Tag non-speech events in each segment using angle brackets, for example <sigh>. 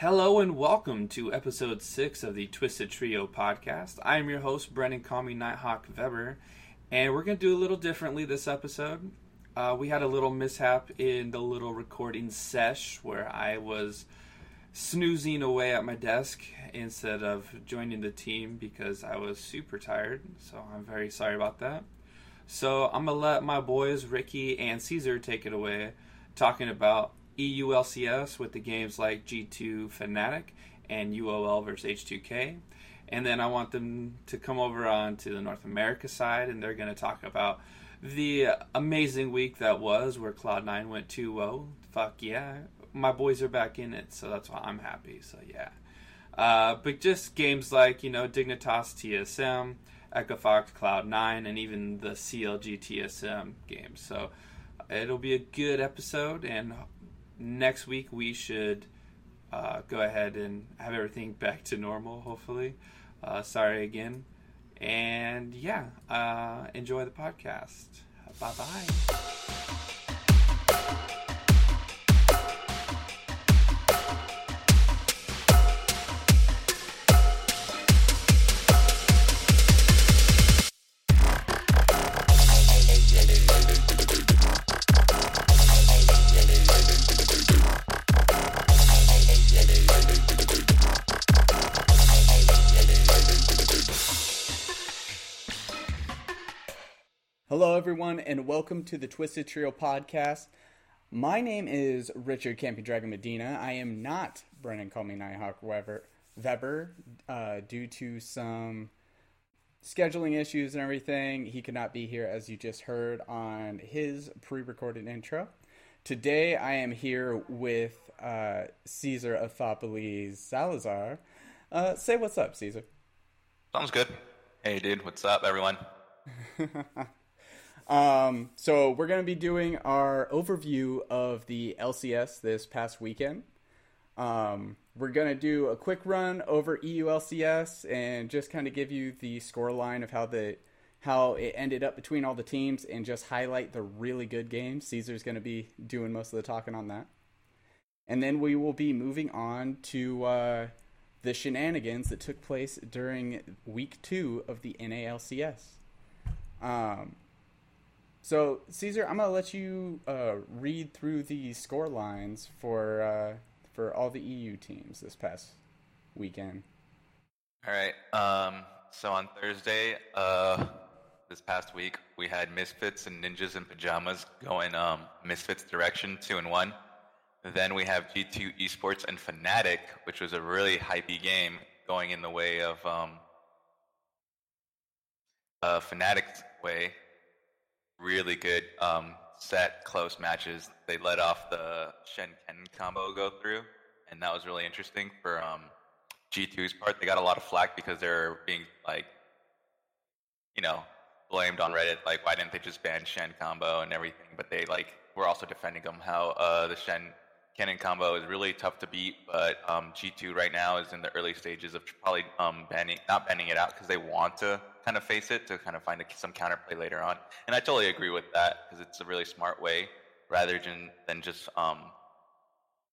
Hello and welcome to episode six of the Twisted Trio podcast. I am your host, Brennan Call Nighthawk Weber, and we're going to do a little differently this episode. Uh, we had a little mishap in the little recording sesh where I was snoozing away at my desk instead of joining the team because I was super tired. So I'm very sorry about that. So I'm going to let my boys, Ricky and Caesar, take it away talking about EULCS with the games like G2 Fnatic and UOL versus H2K. And then I want them to come over on to the North America side, and they're going to talk about the amazing week that was where Cloud9 went 2 0. Fuck yeah. My boys are back in it, so that's why I'm happy. So yeah. Uh, but just games like, you know, Dignitas TSM, Echofox Cloud9, and even the CLG TSM games. So it'll be a good episode, and next week we should uh, go ahead and have everything <laughs> back to normal, hopefully. Uh, sorry again. And yeah, uh, enjoy the podcast. Bye bye. Everyone, and welcome to the Twisted Trio podcast. My name is Richard Campy Dragon Medina. I am not Brennan Call Me Nighthawk Weber, Weber uh, due to some scheduling issues and everything. He could not be here, as you just heard on his pre recorded intro. Today, I am here with uh, Caesar Athopoulos Salazar. Uh, say what's up, Caesar. Sounds good. Hey, dude, what's up, everyone? <laughs> Um, so we're going to be doing our overview of the LCS this past weekend. Um, we're going to do a quick run over EU LCS and just kind of give you the score line of how the how it ended up between all the teams and just highlight the really good games. Caesar's going to be doing most of the talking on that. And then we will be moving on to uh, the shenanigans that took place during week two of the NALCS. Um, so, Caesar, I'm gonna let you uh, read through the score lines for uh, for all the EU teams this past weekend. All right. Um, so on Thursday, uh, this past week, we had Misfits and Ninjas in Pajamas going um, Misfits direction, two and one. Then we have G2 Esports and Fnatic, which was a really hypey game, going in the way of um, uh, Fnatic's way, really good um, set, close matches. They let off the Shen Ken combo go through, and that was really interesting for um, G2's part. They got a lot of flack because they're being like, you know, blamed on Reddit. Like, why didn't they just ban Shen combo and everything? But they like were also defending them. How uh, the Shen Kennen combo is really tough to beat, but um, G2 right now is in the early stages of probably um, banning, not banning it out because they want to kind of face it to kind of find a, some counterplay later on. And I totally agree with that because it's a really smart way rather than, than just um,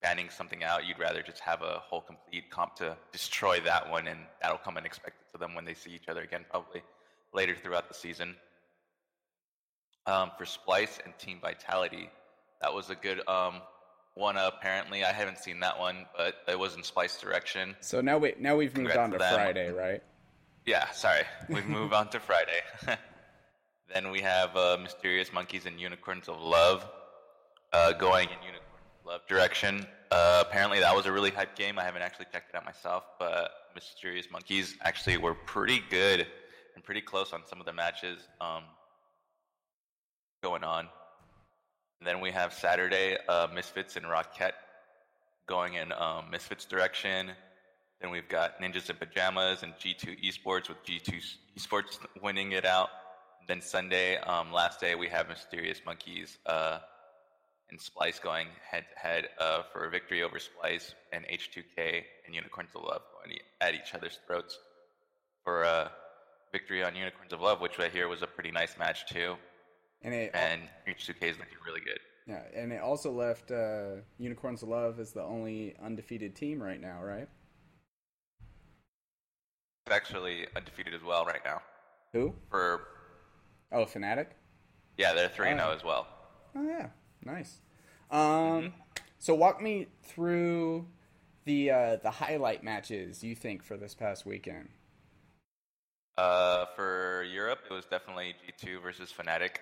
banning something out. You'd rather just have a whole complete comp to destroy that one, and that'll come unexpected to them when they see each other again, probably later throughout the season. Um, for Splice and Team Vitality, that was a good um, one apparently. I haven't seen that one, but it was in Splice direction. So now we now we've moved Congrats on to to. Friday, right? Yeah, sorry. We move on to Friday. <laughs> then we have uh, Mysterious Monkeys and Unicorns of Love uh, going in Unicorns of Love direction. Uh, apparently, that was a really hype game. I haven't actually checked it out myself, but Mysterious Monkeys actually were pretty good and pretty close on some of the matches um, going on. And then we have Saturday, uh, Misfits and Rocket going in um, Misfits direction. Then we've got Ninjas in Pajamas and G2 Esports with G2 Esports winning it out. Then Sunday, um, last day, we have Mysterious Monkeys uh, and Splice going head to head uh, for a victory over Splice and H2K and Unicorns of Love going at each other's throats for a victory on Unicorns of Love, which I hear was a pretty nice match too. And it And H2K is looking really good. Yeah, and it also left uh, Unicorns of Love as the only undefeated team right now, right? It's actually undefeated as well right now. Who? For Oh, Fnatic. yeah, they're three and Oh. zero as well. Oh yeah, nice. Um, so walk me through the uh, the highlight matches you think for this past weekend. Uh, for Europe, it was definitely G2 versus Fnatic.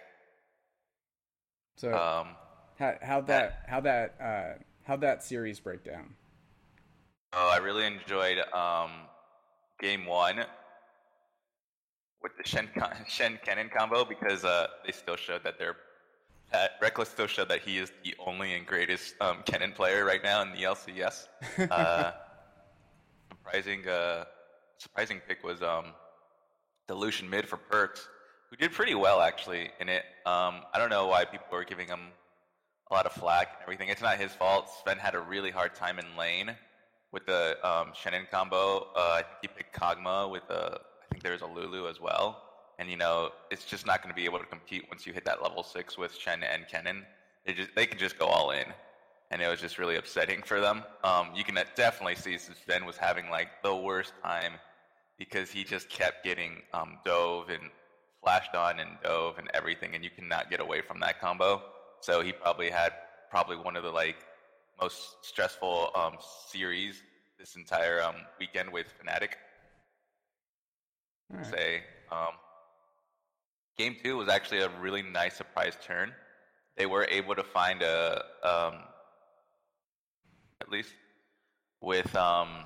So Um, how how that how that uh, how that series break down? oh, I really enjoyed um, game one with the Shen, <laughs> Shen Kennen combo because uh, they still showed that they're that Rekkles still showed that he is the only and greatest um, Kennen player right now in the LCS. <laughs> Uh, surprising, uh, surprising pick was um, the Lucian mid for Perkz, who did pretty well actually in it. Um, I don't know why people were giving him a lot of flack and everything. It's not his fault. Zven had a really hard time in lane with the um, Shannon combo. Uh, I think he picked Kog'Maw with a, I think there's a Lulu as well. And you know, it's just not going to be able to compete once you hit that level six with Shen and Kennen. They just they can just go all in, and it was just really upsetting for them. Um, you can definitely see since Zven was having like the worst time because he just kept getting um, dove and flashed on and dove and everything, and you cannot get away from that combo. So he probably had probably one of the like most stressful um, series this entire um, weekend with Fnatic. Right. Say, um, game two was actually a really nice surprise turn. They were able to find a, um, at least with um,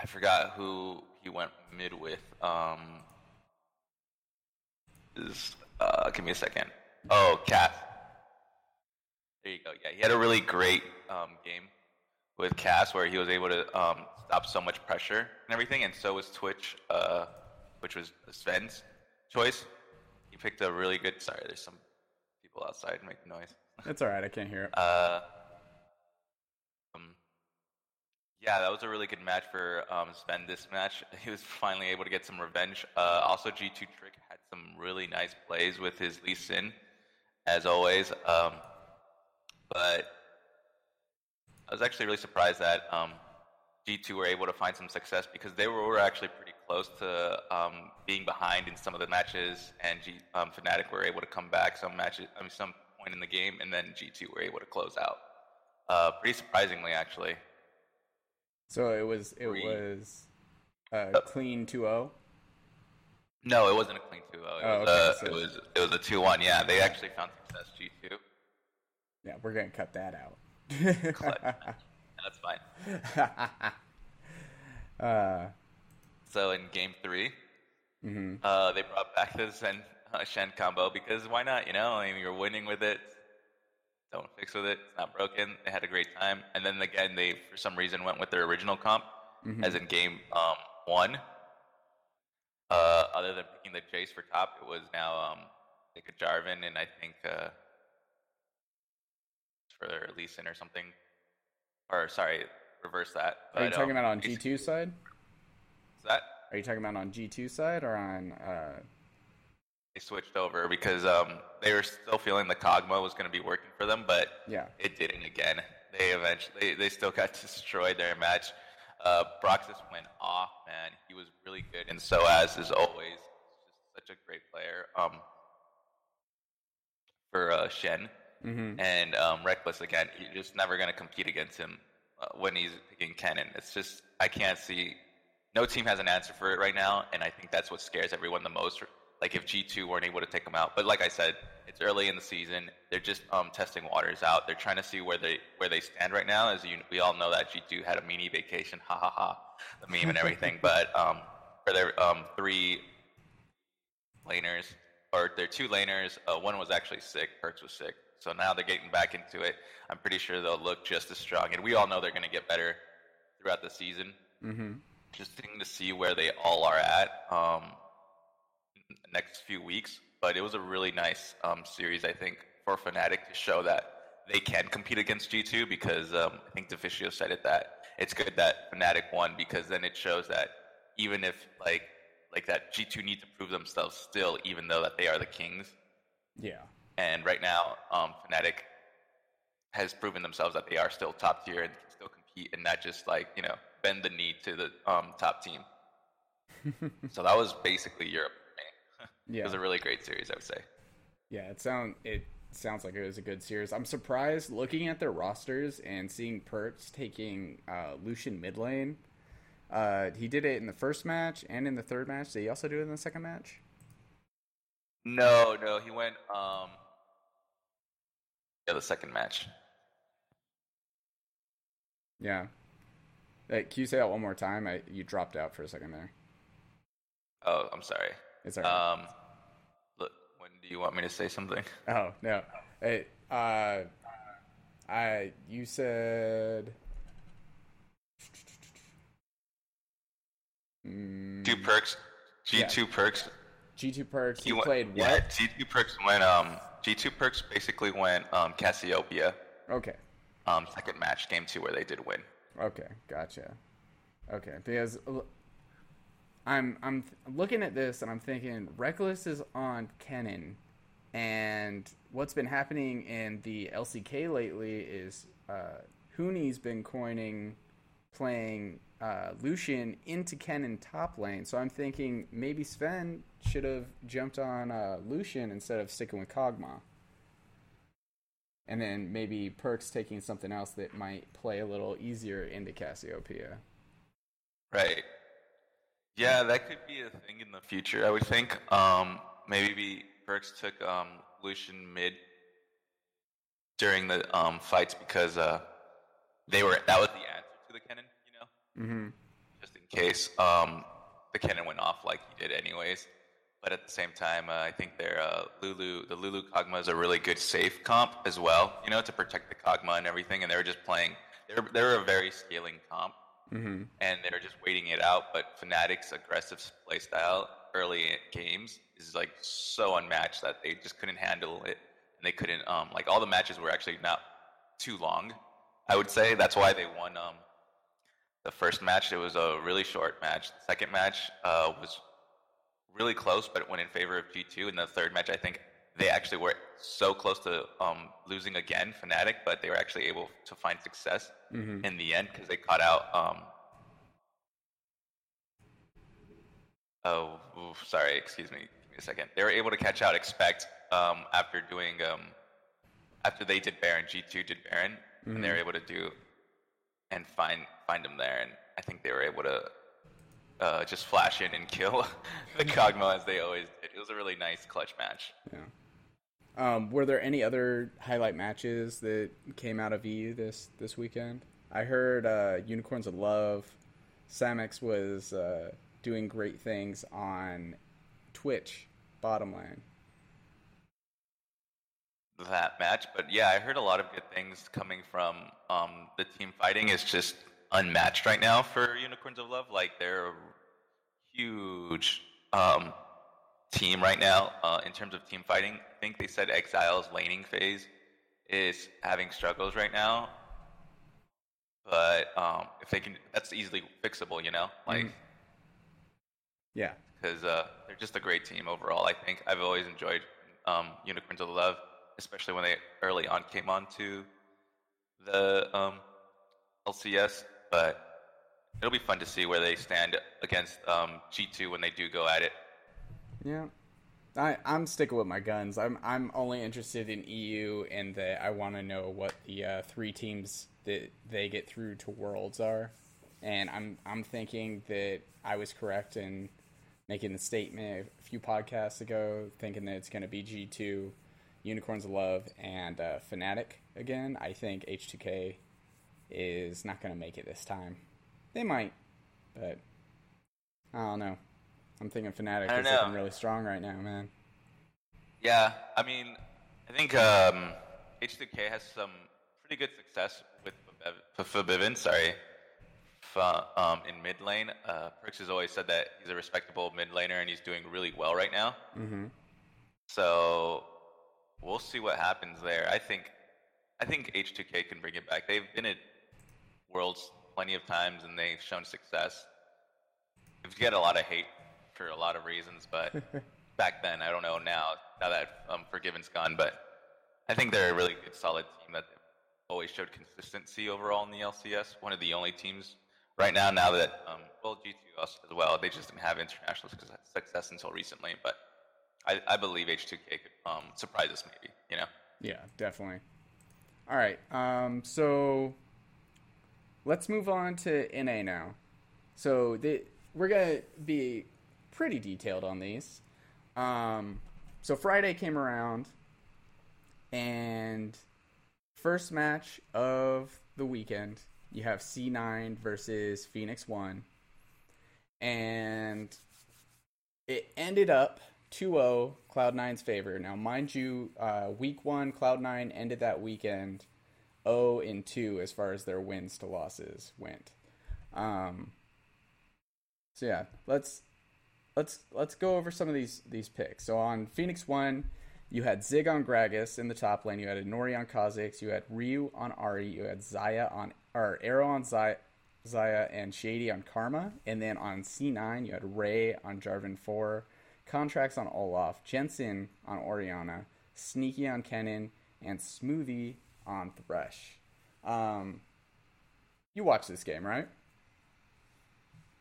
I forgot who he went mid with. Um, is uh, give me a second. Oh, Cass. There you go. Yeah, he had a really great um, game with Cass where he was able to um, stop so much pressure and everything, and so was Twitch, uh, which was Zven's choice. He picked a really good. Sorry, there's some people outside making noise. <laughs> It's all right. I can't hear it. Uh, um, yeah, that was a really good match for um, Zven this match. <laughs> He was finally able to get some revenge. Uh, also, G2 Trick had some really nice plays with his Lee Sin, as always. Um, but I was actually really surprised that um, G2 were able to find some success because they were, were actually pretty close to um, being behind in some of the matches, and G, um, Fnatic were able to come back some matches, I mean, some point in the game, and then G2 were able to close out. Uh, pretty surprisingly, actually. So it was it Three. was uh, clean 2-0. No, it wasn't a clean 2-0. It, Oh, was, okay, uh, so- it was it was a 2-1. Yeah, they actually found success. G2. Yeah, we're gonna cut that out. <laughs> That's fine. <laughs> uh, So in game 3 mhm. uh, they brought back the Zen uh, Shen combo because why not? You know, I mean, you're winning with it. Don't fix with it. It's not broken. They had a great time, and then again, they for some reason went with their original comp, Mhm. as in game um, one. Uh, other than picking the Jace for top, it was now um, like a Jarvan and I think uh, for Lee Sin or something. Or sorry, reverse that. Are you talking um, about on G2 side? is that? Are you talking about on G2 side or on? Uh, they switched over because um, they were still feeling the Kog'Maw was going to be working for them, but yeah. it didn't again. They eventually they, they still got <laughs> destroyed their match. Uh, Broxah went off, man. He was really good, and Soaz is always, just such a great player. Um, for uh, Shen hmm and um, Rekkles again, you're just never going to compete against him uh, when he's picking Kennen. It's just I can't see. No team has an answer for it right now, and I think that's what scares everyone the most. Like if G two weren't able to take him out, but like I said, it's early in the season. They're just um, testing waters out. They're trying to see where they where they stand right now. As you, we all know that G two had a mini vacation, ha ha ha, the meme and everything. <laughs> but um, for their um, three laners, or their two laners, uh, one was actually sick. Perkz was sick. So now they're getting back into it. I'm pretty sure they'll look just as strong, and we all know they're going to get better throughout the season. hmm Interesting to see where they all are at um, next few weeks. But it was a really nice um, series, I think, for Fnatic to show that they can compete against G2 because um, I think Deficio said it that it's good that Fnatic won because then it shows that even if like like that G2 need to prove themselves still, even though that they are the kings. Yeah. And right now, um, Fnatic has proven themselves that they are still top tier and can still compete and not just like you know bend the knee to the um, top team. <laughs> so that was basically Europe for me. Yeah. It was a really great series, I would say. Yeah, it sound it sounds like it was a good series. I'm surprised looking at their rosters and seeing Perkz taking uh, Lucian mid lane. Uh, he did it in the first match and in the third match. Did he also do it in the second match? No, no, he went um yeah, the second match. Yeah. Hey, can you say that one more time? I, you dropped out for a second there. Oh, I'm sorry. It's all right. Um look, when do you want me to say something? <laughs> oh no. Hey, uh, I you said. Mm, Two Perkz G two Perkz G2 Perkz. he You went- played what? Yeah, G two perks went um G two Perkz basically went um Cassiopeia. Okay. Um second match, game two where they did win. Okay, gotcha. Okay, because I'm I'm looking at this and I'm thinking Rekkles is on Kennen, and what's been happening in the LCK lately is uh, Huni's been coining playing uh, Lucian into Kennen top lane. So I'm thinking maybe Zven should have jumped on uh, Lucian instead of sticking with Kog'Maw. And then maybe Perkz taking something else that might play a little easier into Cassiopeia. Right. Yeah, that could be a thing in the future. I would think. Um, maybe Perkz took um, Lucian mid during the um, fights because uh, they were that was the answer to the Kennen, Mm-hmm. just in case um, the Kennen went off like he did anyways. But at the same time, uh, I think their uh, Lulu, the Lulu Kog'Maw is a really good safe comp as well, you know, to protect the Kog'Maw and everything. And they were just playing. They're they're a very scaling comp Mm-hmm. and they're just waiting it out. But Fnatic's aggressive playstyle early games is like so unmatched that they just couldn't handle it, and they couldn't um like all the matches were actually not too long. I would say that's why they won um the first match. It was a really short match. The second match uh, was really close, but it went in favor of G two. And the third match, I think they actually were so close to um, losing again, Fnatic, but they were actually able to find success Mm-hmm. in the end because they caught out. Um, oh, oof, sorry, excuse me. Give me a second. They were able to catch out Expect um, after doing um, after they did Baron. G two did Baron, and they were able to do and find find him there. And I think they were able to uh, just flash in and kill <laughs> the Kog'Maw as they always did. It was a really nice clutch match. Yeah. Um, were there any other highlight matches that came out of EU this this weekend? I heard uh, Unicorns of Love. Samux was uh, doing great things on Twitch. Bottom line. That match. But yeah, I heard a lot of good things coming from um, the team fighting is just unmatched right now for Unicorns of Love. Like they're a huge um, team right now uh, in terms of team fighting. I think they said Exile's laning phase is having struggles right now. But um, if they can, that's easily fixable, you know, like Mhm. Yeah. because uh, they're just a great team overall. I think I've always enjoyed um, Unicorns of Love, especially when they early on came on to the um, LCS. But it'll be fun to see where they stand against um, G2 when they do go at it. Yeah. I, I'm sticking with my guns. I'm I'm only interested in EU and that I want to know what the uh, three teams that they get through to Worlds are, and I'm I'm thinking that I was correct in making the statement a few podcasts ago, thinking that it's going to be G2, Unicorns of Love, and uh, Fnatic again. I think H2K is not going to make it this time. They might, but I don't know. I'm thinking Fnatic is looking really strong right now, man. Yeah, I mean, I think um, H2K has some pretty good success with Febiven, sorry, um, in mid lane. Uh, Perkz has always said that he's a respectable mid laner and he's doing really well right now. Mm-hmm. So we'll see what happens there. I think I think H2K can bring it back. They've been at Worlds plenty of times and they've shown success. They've get a lot of hate for a lot of reasons, but <laughs> back then I don't know now. now that um, Forgiven's gone. But I think they're a really good, solid team that always showed consistency overall in the LCS. One of the only teams right now, now that um, well G2 as well, they just didn't have international success until recently. But I, I believe H2K could um, surprise us, maybe. You know. Yeah, definitely. All right. Um, so let's move on to NA now. So the, we're gonna be pretty detailed on these. Um, so Friday came around, and first match of the weekend, you have C9 versus Phoenix One, and it ended up 2-0 cloud nine's favor. Now, mind you, uh, week one Cloud9 ended that weekend 0 and 2 as far as their wins to losses went. Um, so yeah, let's let's let's go over some of these these picks. So on Phoenix One, you had Zig on Gragas in the top lane. You had Nori on Kha'Zix. You had Ryu on Ahri. You had Xayah on or Arrow on Xayah, Xayah and Shady on Karma. And then on C9, you had Ray on Jarvan 4, Contractz on Olaf, Jensen on Orianna, Sneaky on Kennen, and Smoothie on Thresh. Um, you watched this game, right?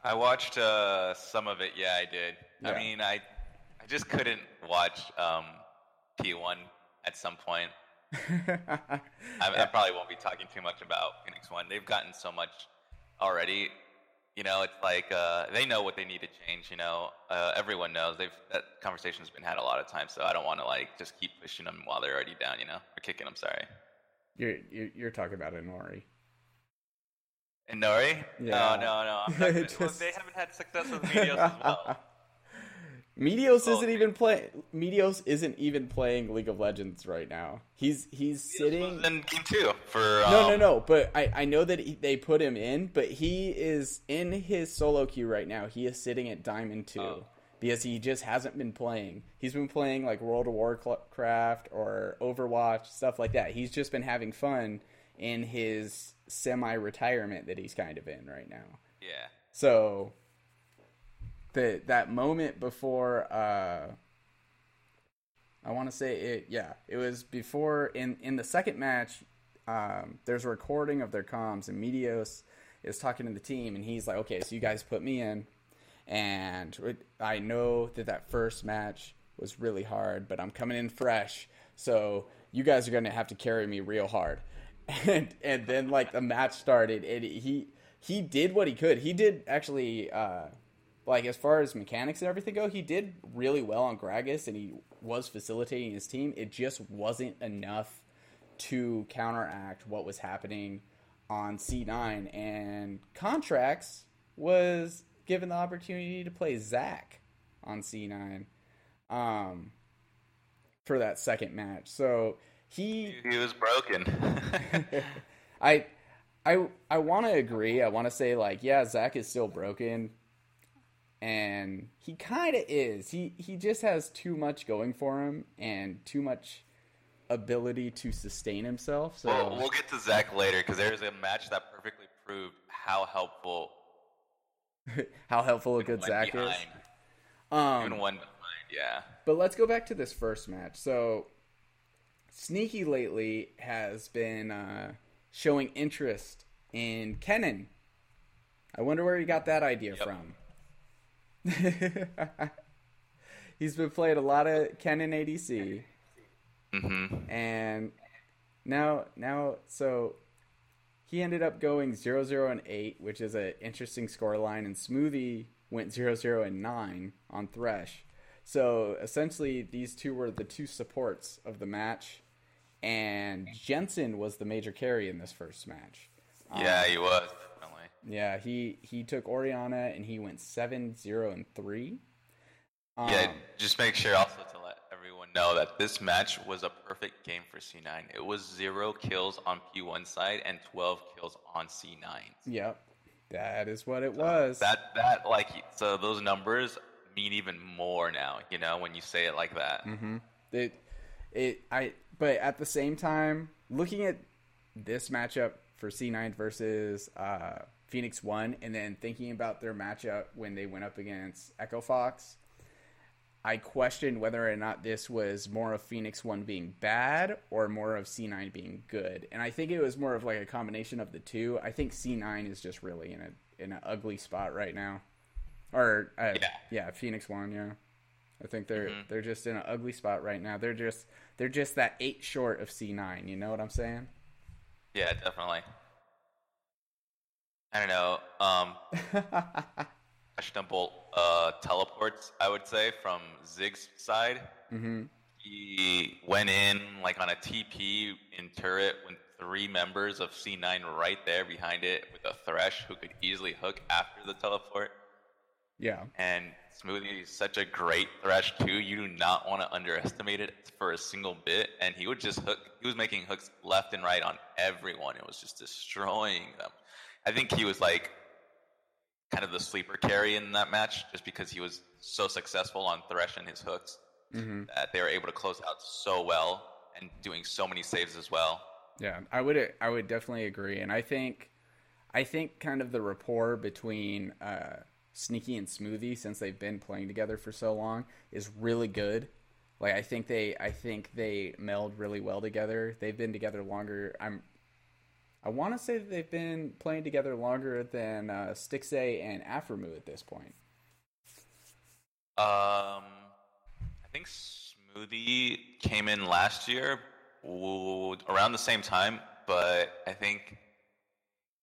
I watched uh, some of it. Yeah, I did. Yeah. I mean, I I just couldn't watch um, P1 at some point. <laughs> I, I, probably won't be talking too much about Phoenix One. They've gotten so much already. You know, it's like uh, they know what they need to change. You know, uh, everyone knows. They've that conversation's been had a lot of times. So I don't want to like just keep pushing them while they're already down. You know, or kicking them. Sorry. You're you're, talking about Inori. Inori? Yeah. No, no, no. <laughs> Not, Just... well, they haven't had success with Meteos as well. <laughs> Meteos oh, isn't even playing. Meteos isn't even playing League of Legends right now. He's he's Meteos sitting in game two for um... no no um, no. But I I know that he, they put him in, but he is in his solo queue right now. He is sitting at Diamond two. Oh because he just hasn't been playing. He's been playing like World of Warcraft or Overwatch, stuff like that. He's just been having fun in his semi retirement that he's kind of in right now. Yeah. So the that moment before uh I want to say it yeah, it was before in in the second match um there's a recording of their comms and Meteos is talking to the team and he's like, "Okay, so you guys put me in and I know that that first match was really hard, but I'm coming in fresh, so you guys are going to have to carry me real hard. <laughs> And and then like the match started, and he he did what he could. He did actually uh, like as far as mechanics and everything go, he did really well on Gragas, and he was facilitating his team. It just wasn't enough to counteract what was happening on C9 and Contractz was given the opportunity to play Zac on C9 um, for that second match. So he he was broken. <laughs> <laughs> I I I want to agree. I want to say like yeah, Zac is still broken. And he kind of is. He he just has too much going for him and too much ability to sustain himself. So well, we'll get to Zac later because there's a match that perfectly proved how helpful <laughs> how helpful a good Zac behind. is. Um, Even one behind, yeah. But let's go back to this first match. So, Sneaky lately has been uh, showing interest in Kennen. I wonder where he got that idea yep. from. <laughs> He's been playing a lot of Kennen ADC. Mm-hmm. And now, now, so he ended up going 0 0 and 8, which is an interesting scoreline, and Smoothie went 0 0 and 9 on Thresh. So essentially, these two were the two supports of the match, and Jensen was the major carry in this first match. Yeah, um, he was. Yeah, he he took Orianna and he went 7 0 and 3. Um, yeah, just make sure also to let everyone know that this match was a perfect game for C9. It was zero kills on P1 side and 12 kills on C9. Yep. That is what it was. that that like so those numbers mean even more now, you know, when you say it like that. Mm-hmm. It it I but at the same time, looking at this matchup for C9 versus uh, Phoenix 1 and then thinking about their matchup when they went up against Echo Fox, I questioned whether or not this was more of Phoenix One being bad or more of C9 being good, and I think it was more of like a combination of the two. I think C9 is just really in a in an ugly spot right now, or uh, Yeah. yeah, Phoenix One, yeah. I think they're they're just in an ugly spot right now. They're just they're just that eight short of C9. You know what I'm saying? Yeah, definitely. I don't know. Um, <laughs> questionable uh, teleports, I would say, from Zig's side. hmm He went in like on a TP in turret with three members of C9 right there behind it with a Thresh who could easily hook after the teleport. Yeah. And Smoothie is such a great Thresh too. You do not want to underestimate it for a single bit. And he would just hook. He was making hooks left and right on everyone. It was just destroying them. I think he was like kind of the sleeper carry in that match, just because he was so successful on Thresh and his hooks hmm that they were able to close out so well and doing so many saves as well. Yeah, I would I would definitely agree, and I think I think kind of the rapport between uh, Sneaky and Smoothie since they've been playing together for so long is really good. Like I think they I think they meld really well together. They've been together longer. I'm I want to say that they've been playing together longer than uh, Stixxay and Aphromoo at this point. Um, I think Smoothie came in last year around the same time, but I think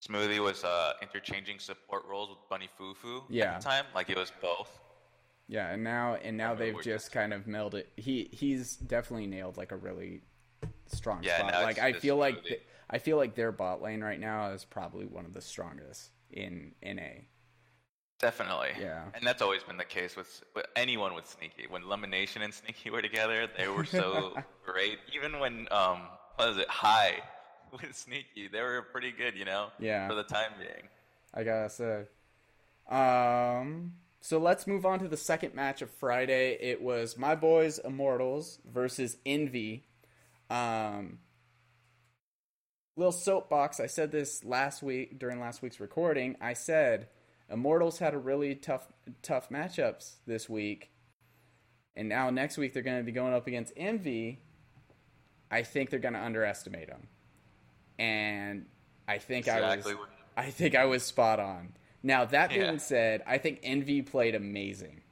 Smoothie was uh, interchanging support roles with Bunny Fufu Yeah. at the time. Like it was both. Yeah, and now and now they've just kind of melded. He he's definitely nailed like a really strong Yeah, spot. Like I feel like th- I feel like their bot lane right now is probably one of the strongest in NA. Definitely. Yeah. And that's always been the case with, with anyone with Sneaky. When LemonNation and Sneaky were together, they were so <laughs> great. Even when um what is it, Hai <laughs> with Sneaky, they were pretty good, you know? Yeah. For the time being. I gotta say. Um. So let's move on to the second match of Friday. It was my boys Immortals versus Envy. Um. Little soapbox. I said this last week during last week's recording. I said Immortals had a really tough tough matchups this week, and now next week they're going to be going up against Envy. I think they're going to underestimate them, and I think I was. I think I was spot on. Now that being Yeah. said, I think Envy played amazing.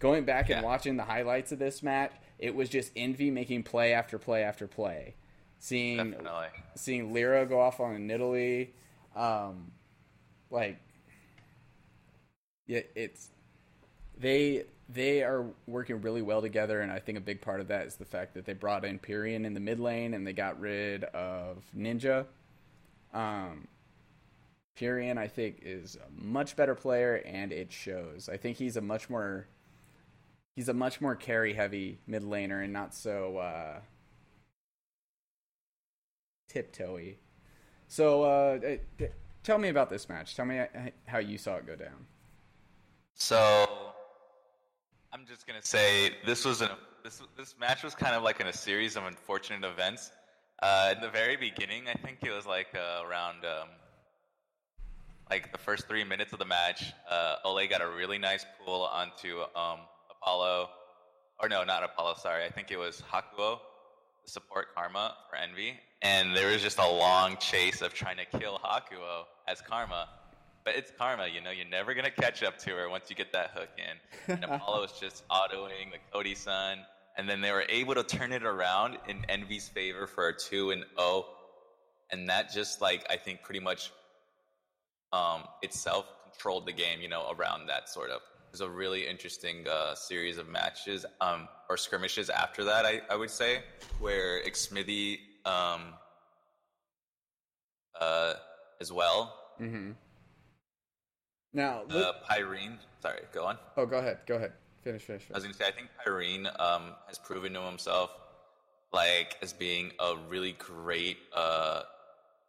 Going back and watching the highlights of this match, it was just Envy making play after play after play. Seeing definitely. seeing Lira go off on a Nidalee, um, like yeah, it's they they are working really well together, and I think a big part of that is the fact that they brought in Pirean in the mid lane and they got rid of Ninja. Um, Pirean, I think, is a much better player, and it shows. I think he's a much more he's a much more carry heavy mid laner and not so uh, tiptoey. So, uh, eh, tell me about this match. Tell me uh, how you saw it go down. So I'm just gonna say this was an this this match was kind of like in a series of unfortunate events. Uh, in the very beginning, I think it was like uh, around um, like the first three minutes of the match. Uh, Olleh got a really nice pull onto um, Apollo, or no, not Apollo. Sorry, I think it was Hakuho, the support Karma for Envy, and there was just a long chase of trying to kill Hakuho as Karma. But it's Karma, you know, you're never gonna catch up to her once you get that hook in. And <laughs> Apollo was just autoing the Cody Sun, and then they were able to turn it around in Envy's favor for a two and O, and that just like I think pretty much um, itself controlled the game, you know, around that sort of. It was a really interesting uh, series of matches um, or skirmishes after that, I, I would say, where Xmithie um, uh, as well. Mm-hmm. Now, Uh, Pirean, sorry, go on. oh, go ahead, go ahead, finish, finish. I was going to say, I think Pirean um, has proven to himself like as being a really great uh,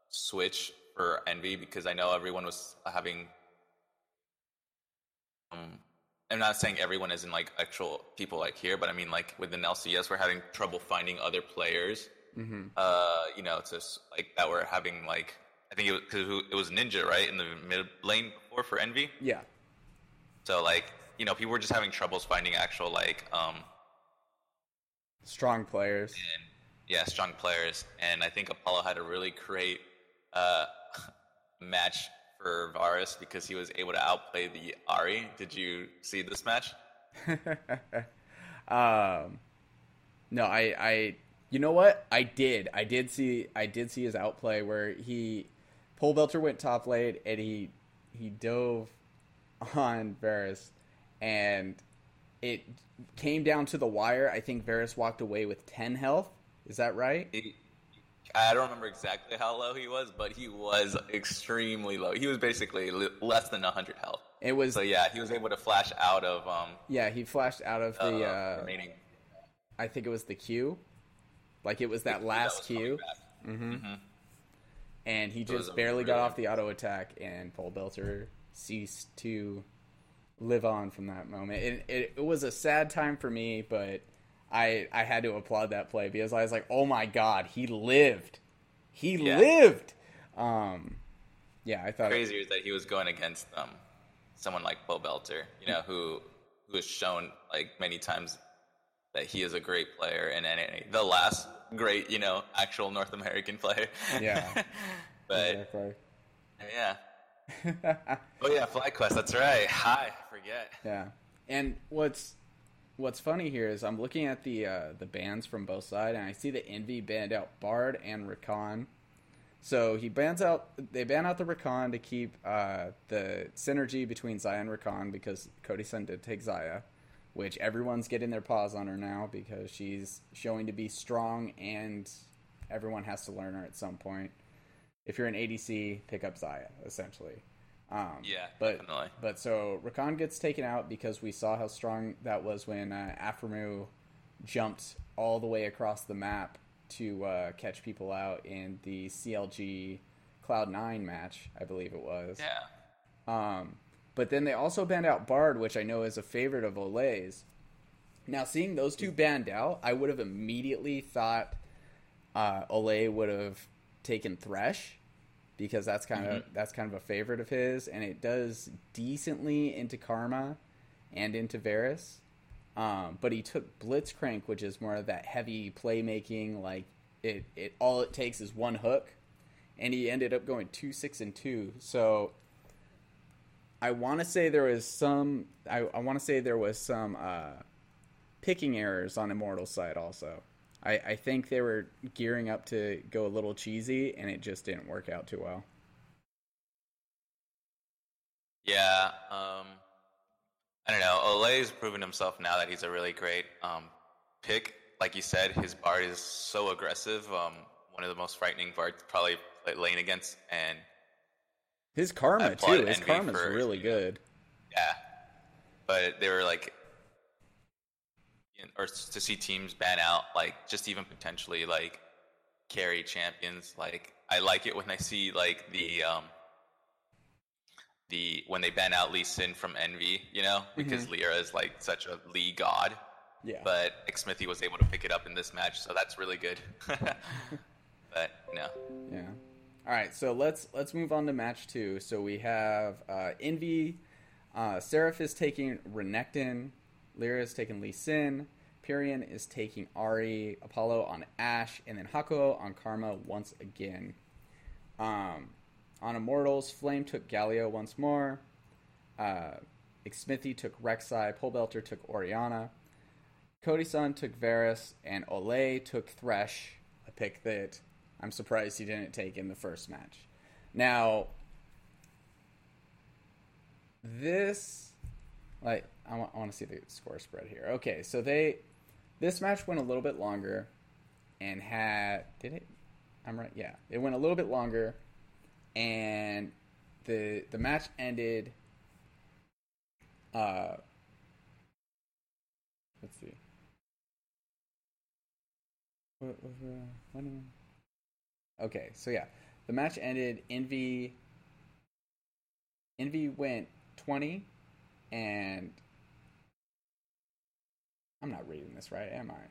switch for Envy because I know everyone was having. Um, I'm not saying everyone is in like actual people like here, but I mean like within LCS we're having trouble finding other players. Mm-hmm. Uh, you know, to like that were having like I think it was, cause it was Ninja right in the mid lane before for Envy. Yeah, So like you know people were just having troubles finding actual like um Strong players. and yeah strong players, and I think Apollo had a really great uh <laughs> match for Varus because he was able to outplay the Ahri. Did you see this match? <laughs> um, no, I, I, you know what? I did. I did see. I did see his outplay where he, Pobelter went top lane and he, he dove on Varus, and it came down to the wire. I think Varus walked away with ten health. Is that right? He, I don't remember exactly how low he was, but he was extremely low. He was basically less than 100 health. It was. So yeah, he was able to flash out of um Yeah, he flashed out of the. uh, Uh, remaining. I think it was the Q. Like it was that last was Q. back. Mm-hmm. And he just barely got off the auto attack, and Pobelter ceased to live on from that moment. It, it, it was a sad time for me, but I I had to applaud that play because I was like, oh my god, he lived, he Yeah. lived. Um, yeah, I thought Crazier is that he was going against um someone like Pobelter, you know, who who has shown like many times that he is a great player and NA. The last great, you know, actual North American <laughs> player. Yeah. <laughs> but exactly. yeah. <laughs> Oh yeah, FlyQuest. That's right. Hi, I forget. Yeah, and what's what's funny here is I'm looking at the uh, the bands from both sides, and I see the Envy banned out Bard and Rakan. So he bans out they ban out the Rakan to keep uh, the synergy between Xayah and Rakan because Cody Sun did take Xayah, which everyone's getting their paws on her now because she's showing to be strong, and everyone has to learn her at some point. If you're an ADC, pick up Xayah essentially. Um, Yeah, but definitely. but so Rakan gets taken out because we saw how strong that was when uh, Aphromoo jumped all the way across the map to uh, catch people out in the CLG Cloud Nine match, I believe it was. Yeah. Um, but then they also banned out Bard, which I know is a favorite of Olleh's. Now, seeing those two banned out, I would have immediately thought uh, Olleh would have taken Thresh because that's kind of that's kind of a favorite of his, and it does decently into Karma and into Varus. Um, but he took Blitzcrank, which is more of that heavy playmaking. Like it, it all it takes is one hook, and he ended up going two six and two. So I want to say there was some. I, I want to say there was some uh, picking errors on Immortal's side also. I, I think they were gearing up to go a little cheesy, and it just didn't work out too well. Yeah, um, I don't know. Olleh's proven himself now that he's a really great um, pick. Like you said, his Bard is so aggressive. Um, one of the most frightening Bards probably lane against. And His karma too. His karma's for, really good. yeah, but they were like, or to see teams ban out, like just even potentially like carry champions. Like I like it when I see like the um the when they ban out Lee Sin from Envy, you know, because Lira is like such a Lee god. Yeah. But Xmithie was able to pick it up in this match, so that's really good. <laughs> but no, Yeah. All right, so let's let's move on to match two. So we have uh, Envy, uh, Seraph is taking Renekton, Lira is taking Lee Sin, Pirean is taking Ahri, Apollo on Ashe, and then Hakuho on Karma once again. Um, on Immortals, Flame took Galio once more. Uh, Xmithie took Rek'Sai, Pobelter took Orianna. Cody Sun took Varus, and Olleh took Thresh, a pick that I'm surprised he didn't take in the first match. Now, this, like, I want, to see the score spread here. Okay, so they, this match went a little bit longer, and had did it? I'm right. Yeah, it went a little bit longer, and the the match ended. Uh, let's see. What was the what I- Okay, so yeah, the match ended. Envy. Envy went twenty, and I'm not reading this right, am I?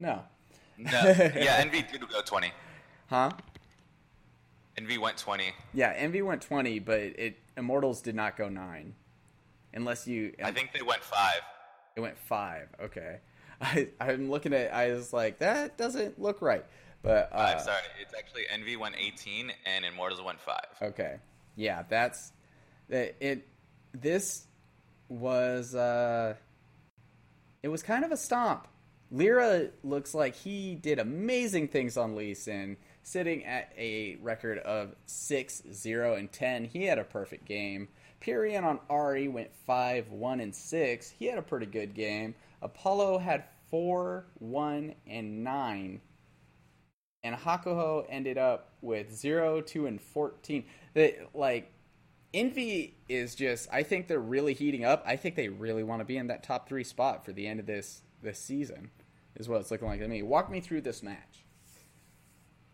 No. no, <laughs> yeah, Envy did go twenty. Huh? Envy went twenty. Yeah, Envy went twenty, but it Immortals did not go nine. Unless you, I think they went five. it went five. Okay, <laughs> I I'm looking at. I was like, that doesn't look right. But uh, Five, sorry. It's actually Envy went 18 and Immortals went five. Okay. Yeah, that's it, it this was uh it was kind of a stomp. Lira looks like he did amazing things on Lee Sin, sitting at a record of 6 0 and 10. He had a perfect game. Pirean on Ahri went 5 1 and 6. He had a pretty good game. Apollo had 4 1 and 9 and Hakuho ended up with 0, 2, and 14. The, like, Envy is just, I think they're really heating up. I think they really want to be in that top three spot for the end of this this season, is what it's looking like to me. Walk me through this match.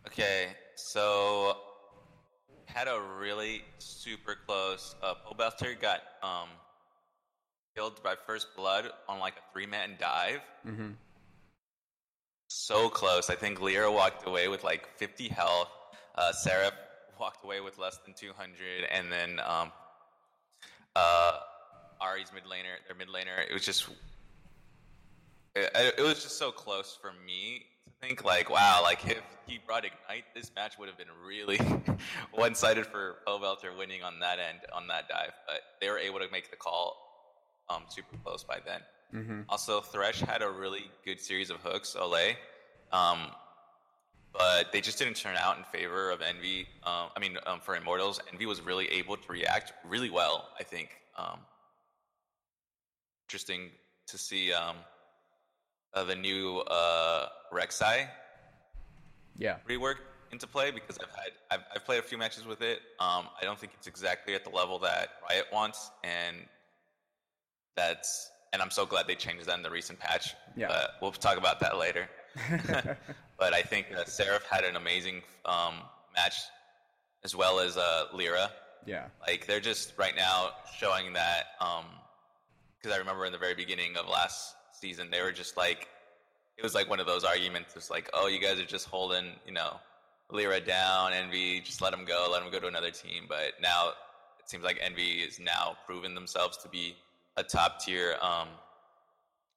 Okay, so had a really super close. Uh, Pobelter got um, killed by first blood on like a three man dive. Mm-hmm. So close. I think Lira walked away with like 50 health. Uh, Seraph walked away with less than 200, and then um, uh, Ahri's mid laner, their mid laner. It was just, it, it was just so close for me to think like, wow, like if he brought Ignite, this match would have been really <laughs> one-sided for Pobelter winning on that end on that dive. But they were able to make the call um, super close by then. Mm-hmm. Also, Thresh had a really good series of hooks, Olleh, um, but they just didn't turn out in favor of Envy. Um, I mean, um, for Immortals, Envy was really able to react really well. I think um, interesting to see um, uh, the new uh, Rek'Sai Yeah. rework into play because I've had I've, I've played a few matches with it. Um, I don't think it's exactly at the level that Riot wants, and that's and I'm so glad they changed that in the recent patch. Yeah. but we'll talk about that later. <laughs> <laughs> but I think uh, Seraph had an amazing um, match as well as uh, Lira. yeah. Like they're just right now showing that because I remember in the very beginning of last season they were just like it was like one of those arguments. It's like, oh, you guys are just holding, you know, Lira down, Envy, just let them go, let them go to another team. But now it seems like Envy is now proven themselves to be a top tier, um,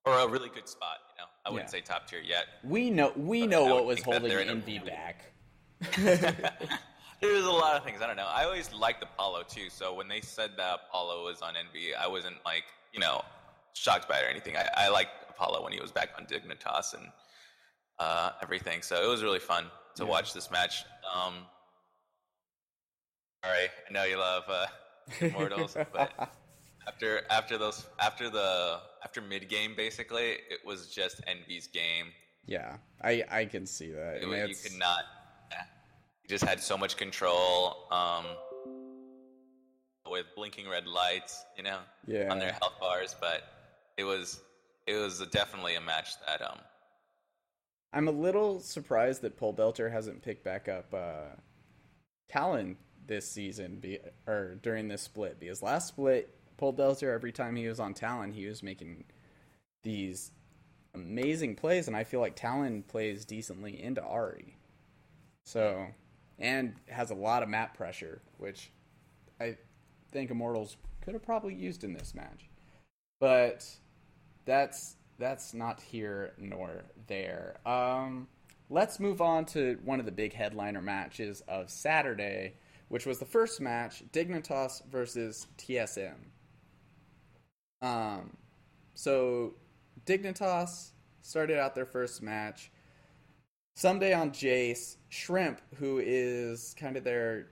or a really good spot. You know, I wouldn't Yeah. say top tier yet. We know we know what was holding they're in a Envy really- back. <laughs> There's a lot of things I don't know. I always liked Apollo too. So when they said that Apollo was on Envy, I wasn't like you know shocked by it or anything. I, I liked Apollo when he was back on Dignitas and uh, everything. So it was really fun to Yeah. watch this match. Um, all right, I know you love uh, <laughs> Immortals, but after after those after the after mid game, basically, it was just Envy's game. yeah, I I can see that. It you could not. You just had so much control. Um, with blinking red lights, you know, Yeah. on their health bars. But it was it was definitely a match that um I'm a little surprised that Pobelter hasn't picked back up uh, Talon this season, be, or during this split, because last split, Pobelter, every time he was on Talon, he was making these amazing plays, and I feel like Talon plays decently into Ahri. So, and has a lot of map pressure, which I think Immortals could have probably used in this match. But that's that's not here nor there. Um, let's move on to one of the big headliner matches of Saturday, which was the first match: Dignitas versus TSM. Um, so Dignitas started out their first match. Ssumday on Jace, Shrimp, who is kind of their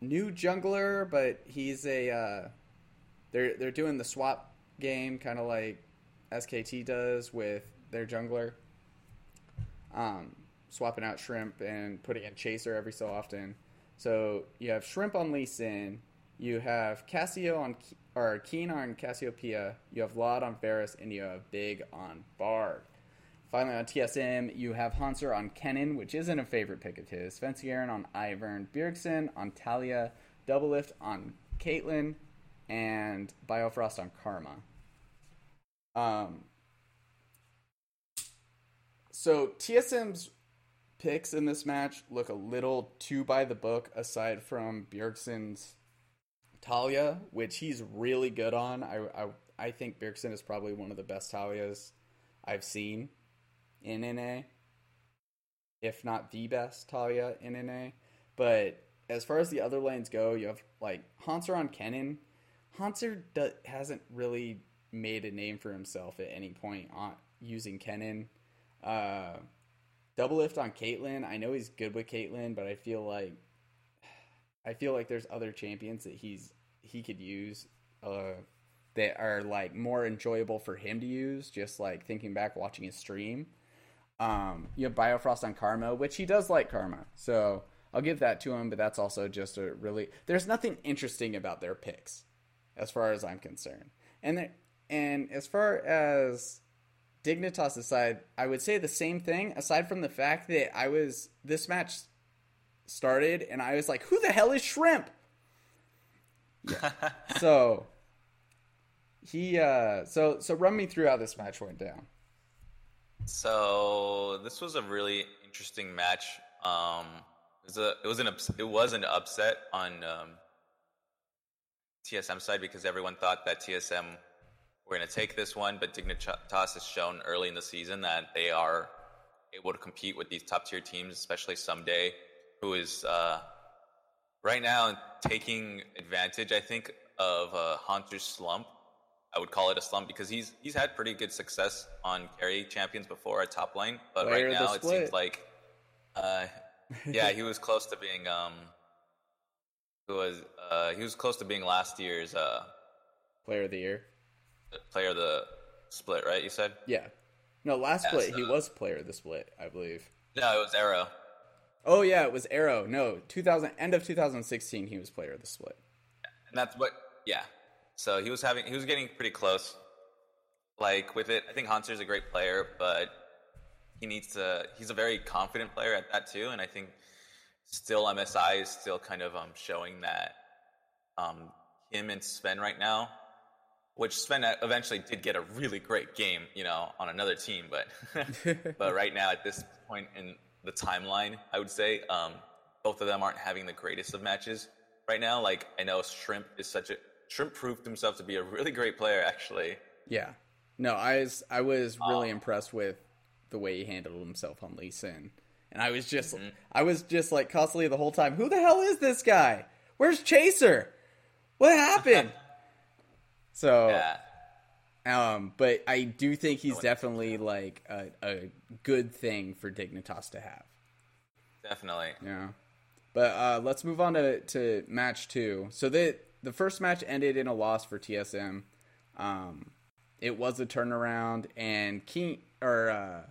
new jungler, but he's a uh, they're they're doing the swap game, kind of like SKT does with their jungler. Um, swapping out Shrimp and putting in Chaser every so often. So you have Shrimp on Lee Sin, you have Cassio on Or Keane on Cassiopeia, you have LOD on Varus, and you have Big on Bard. Finally, on TSM, you have Hauntzer on Kennen, which isn't a favorite pick of his. Svenskeren on Ivern, Bjergsen on Taliyah, Double Lift on Caitlyn, and Biofrost on Karma. Um, so TSM's picks in this match look a little too by the book, aside from Bjergsen's Taliyah, which he's really good on. I, I, I think Bjergsen is probably one of the best Taliyahs I've seen in NA, if not the best Taliyah in NA. But as far as the other lanes go, you have like Hauntzer on Kennen. Hauntzer do- hasn't really made a name for himself at any point on using Kennen. Uh, Doublelift on Caitlyn. I know he's good with Caitlyn, but I feel like I feel like there's other champions that he's he could use uh, that are like more enjoyable for him to use. Just like thinking back, watching his stream. Um, you have Biofrost on Karma, which he does like Karma, so I'll give that to him. But that's also just a really there's nothing interesting about their picks, as far as I'm concerned. And there, and as far as Dignitas aside, I would say the same thing. Aside from the fact that I was this match started and I was like, "Who the hell is Shrimp?" Yeah. so he uh so so run me through how this match went down. So this was a really interesting match. Um, it was a it was an it was an upset on um, TSM side because everyone thought that TSM were going to take this one, but Dignitas has shown early in the season that they are able to compete with these top tier teams, especially Ssumday, who is uh, right now taking advantage, I think, of uh, Hauntzer's slump. I would call it a slump because he's he's had pretty good success on carry champions before at top lane, but Player right now it seems like, uh, yeah, he was close to being um, who was uh, he was close to being last year's uh, Player of the year. player of the split, right? You said Yeah. No, last Yeah, split he was player of the split, I believe. no, it was Arrow. Oh yeah, it was Arrow. No, 2000 end of 2016 he was player of the split. And that's what, yeah. So he was having, he was getting pretty close. Like with it, I think Hauntzer's a great player, but he needs to. He's a very confident player at that too, and I think still MSI is still kind of um showing that um him and Sven right now, which Sven eventually did get a really great game, you know, on another team, but <laughs> but <laughs> right now at this point in the timeline, I would say um both of them aren't having the greatest of matches right now. Like I know Shrimp is such a Shrimp proved himself to be a really great player actually. Yeah. No, I was I was really impressed with the way he handled himself on Lee Sin. And I was just I was just like constantly the whole time, who the hell is this guy? Where's Chaser? What happened? <laughs> so Yeah. Um but I do think he's definitely like a, a good thing for Dignitas to have. Definitely. Yeah. But uh, let's move on to, to match two. So the the first match ended in a loss for TSM. Um, it was a turnaround, and King or uh,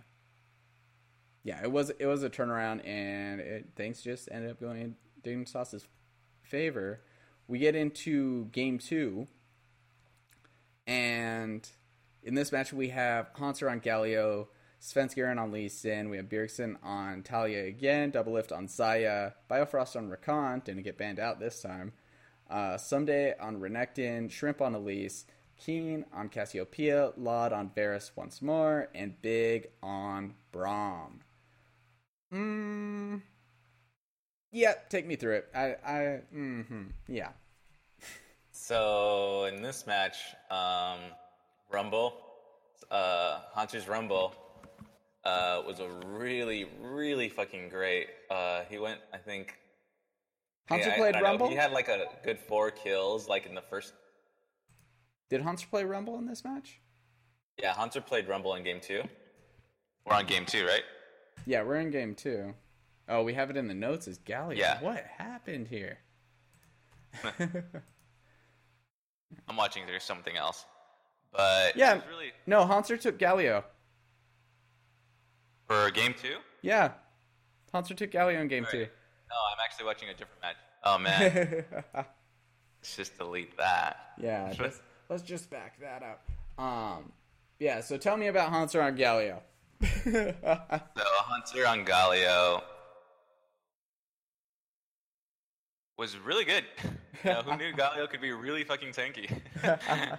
yeah, it was it was a turnaround, and it, things just ended up going in Dignitas's favor. We get into game two, and in this match we have Hauntzer on Galio, Svenskeren on Lee Sin, we have Bjergsen on Taliyah again, Doublelift on Xayah, Biofrost on Rakan, didn't get banned out this time. Uh, Ssumday on Renekton, Shrimp on Elise, Keane on Cassiopeia, LOD on Varus once more, and Big on Braum. Mm, yeah, take me through it. I, I, mm-hmm, yeah. So in this match, um, Rumble, uh, Hauntzer's Rumble, uh, was a really, really fucking great. Uh, he went, I think. Hauntzer I- I played know, Rumble? He had like a good four kills, like in the first. Did Hauntzer play Rumble in this match? Yeah, Hauntzer played Rumble in game two. We're on game two, right? Yeah, we're in game two. Oh, we have it in the notes as Galio. Yeah. What happened here? <laughs> <laughs> I'm watching through something else, but Yeah. really No, Hauntzer took Galio. for game two. Yeah. Hauntzer took Galio in game two. No, I'm actually watching a different match. Oh man, <laughs> let's just delete that. yeah, <laughs> let's, let's just back that up. Um, yeah, so tell me about Hauntzer on Galio. <laughs> So Hauntzer on Galio was really good. <laughs> You know, who knew Galio could be really fucking tanky? <laughs>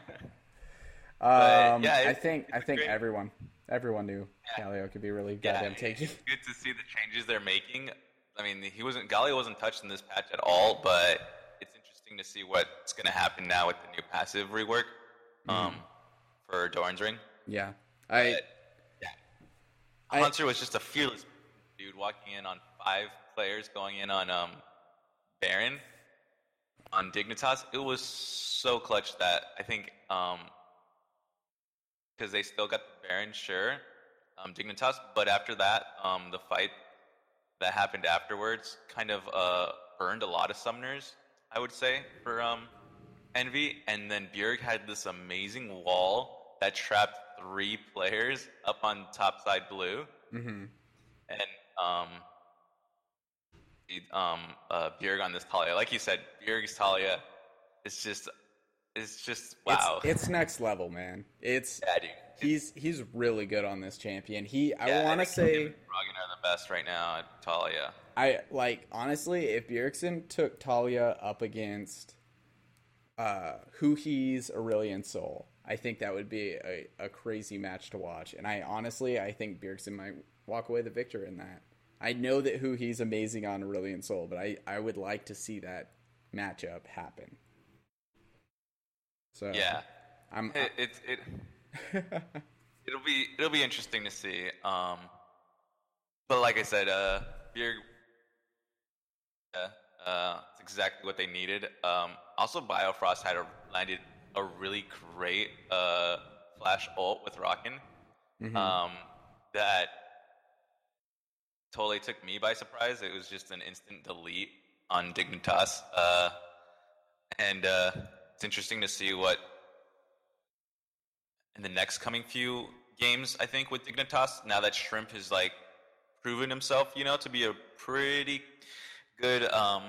Um, yeah, I think I think great. everyone everyone knew Yeah. Galio could be really yeah, goddamn it's tanky. good to see the changes they're making. I mean, he wasn't Galio wasn't touched in this patch at all, but it's interesting to see what's going to happen now with the new passive rework um, for Doran's Ring. Yeah, I But, yeah. I- Hauntzer was just a fearless dude walking in on five players going in on um, Baron on Dignitas. It was so clutch that I think um because they still got the Baron, sure, um, Dignitas, but after that, um, the fight that happened afterwards kind of uh, burned a lot of summoners, I would say, for um, Envy. And then Bjerg had this amazing wall that trapped three players up on top side blue. mhm. And um, um, uh, Bjerg on this Taliyah. Like you said, Bjerg's Taliyah is just, it's just, wow. It's, it's next level, man. It's yeah, dude. he's he's really good on this champion. He I Yeah, want to say Rogan are the best right now at Taliyah. I like honestly if Bjergsen took Talia up against uh Huhi's Aurelion Sol, I think that would be a, a crazy match to watch. And I honestly I think Bjergsen might walk away the victor in that. I know that Huhi's amazing on Aurelion Sol, but I, I would like to see that matchup happen. So Yeah. I'm It, it, it, <laughs> it'll be it'll be interesting to see. Um, but like I said, uh, Bjerg, yeah, uh, it's exactly what they needed. Um, also, Biofrost had a, landed a really great uh, flash ult with Rakan. Mhm. Um, that totally took me by surprise. It was just an instant delete on Dignitas. Uh, and uh, it's interesting to see what in the next coming few games, I think, with Dignitas, now that Shrimp has like proven himself, you know, to be a pretty good um,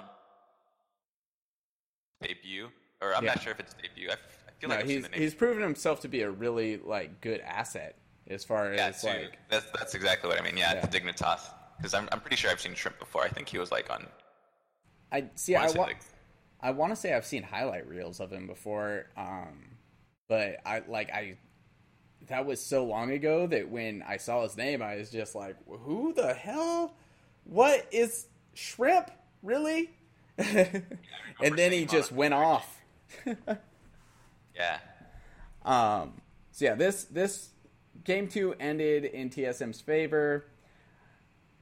debut. Or I'm Yeah. not sure if it's debut. I, f- I feel no, like he's he's proven himself to be a really like good asset as far as like that's that's exactly what I mean. Yeah, Yeah. Dignitas. Because I'm I'm pretty sure I've seen Shrimp before. I think he was like on. I see. I, say, like- I want to say I've seen highlight reels of him before, um, but I like I. That was so long ago that when I saw his name, I was just like, "Who the hell? What is shrimp? Really?" <laughs> and then he just went off. <laughs> Yeah. Um, so yeah, this this game two ended in TSM's favor.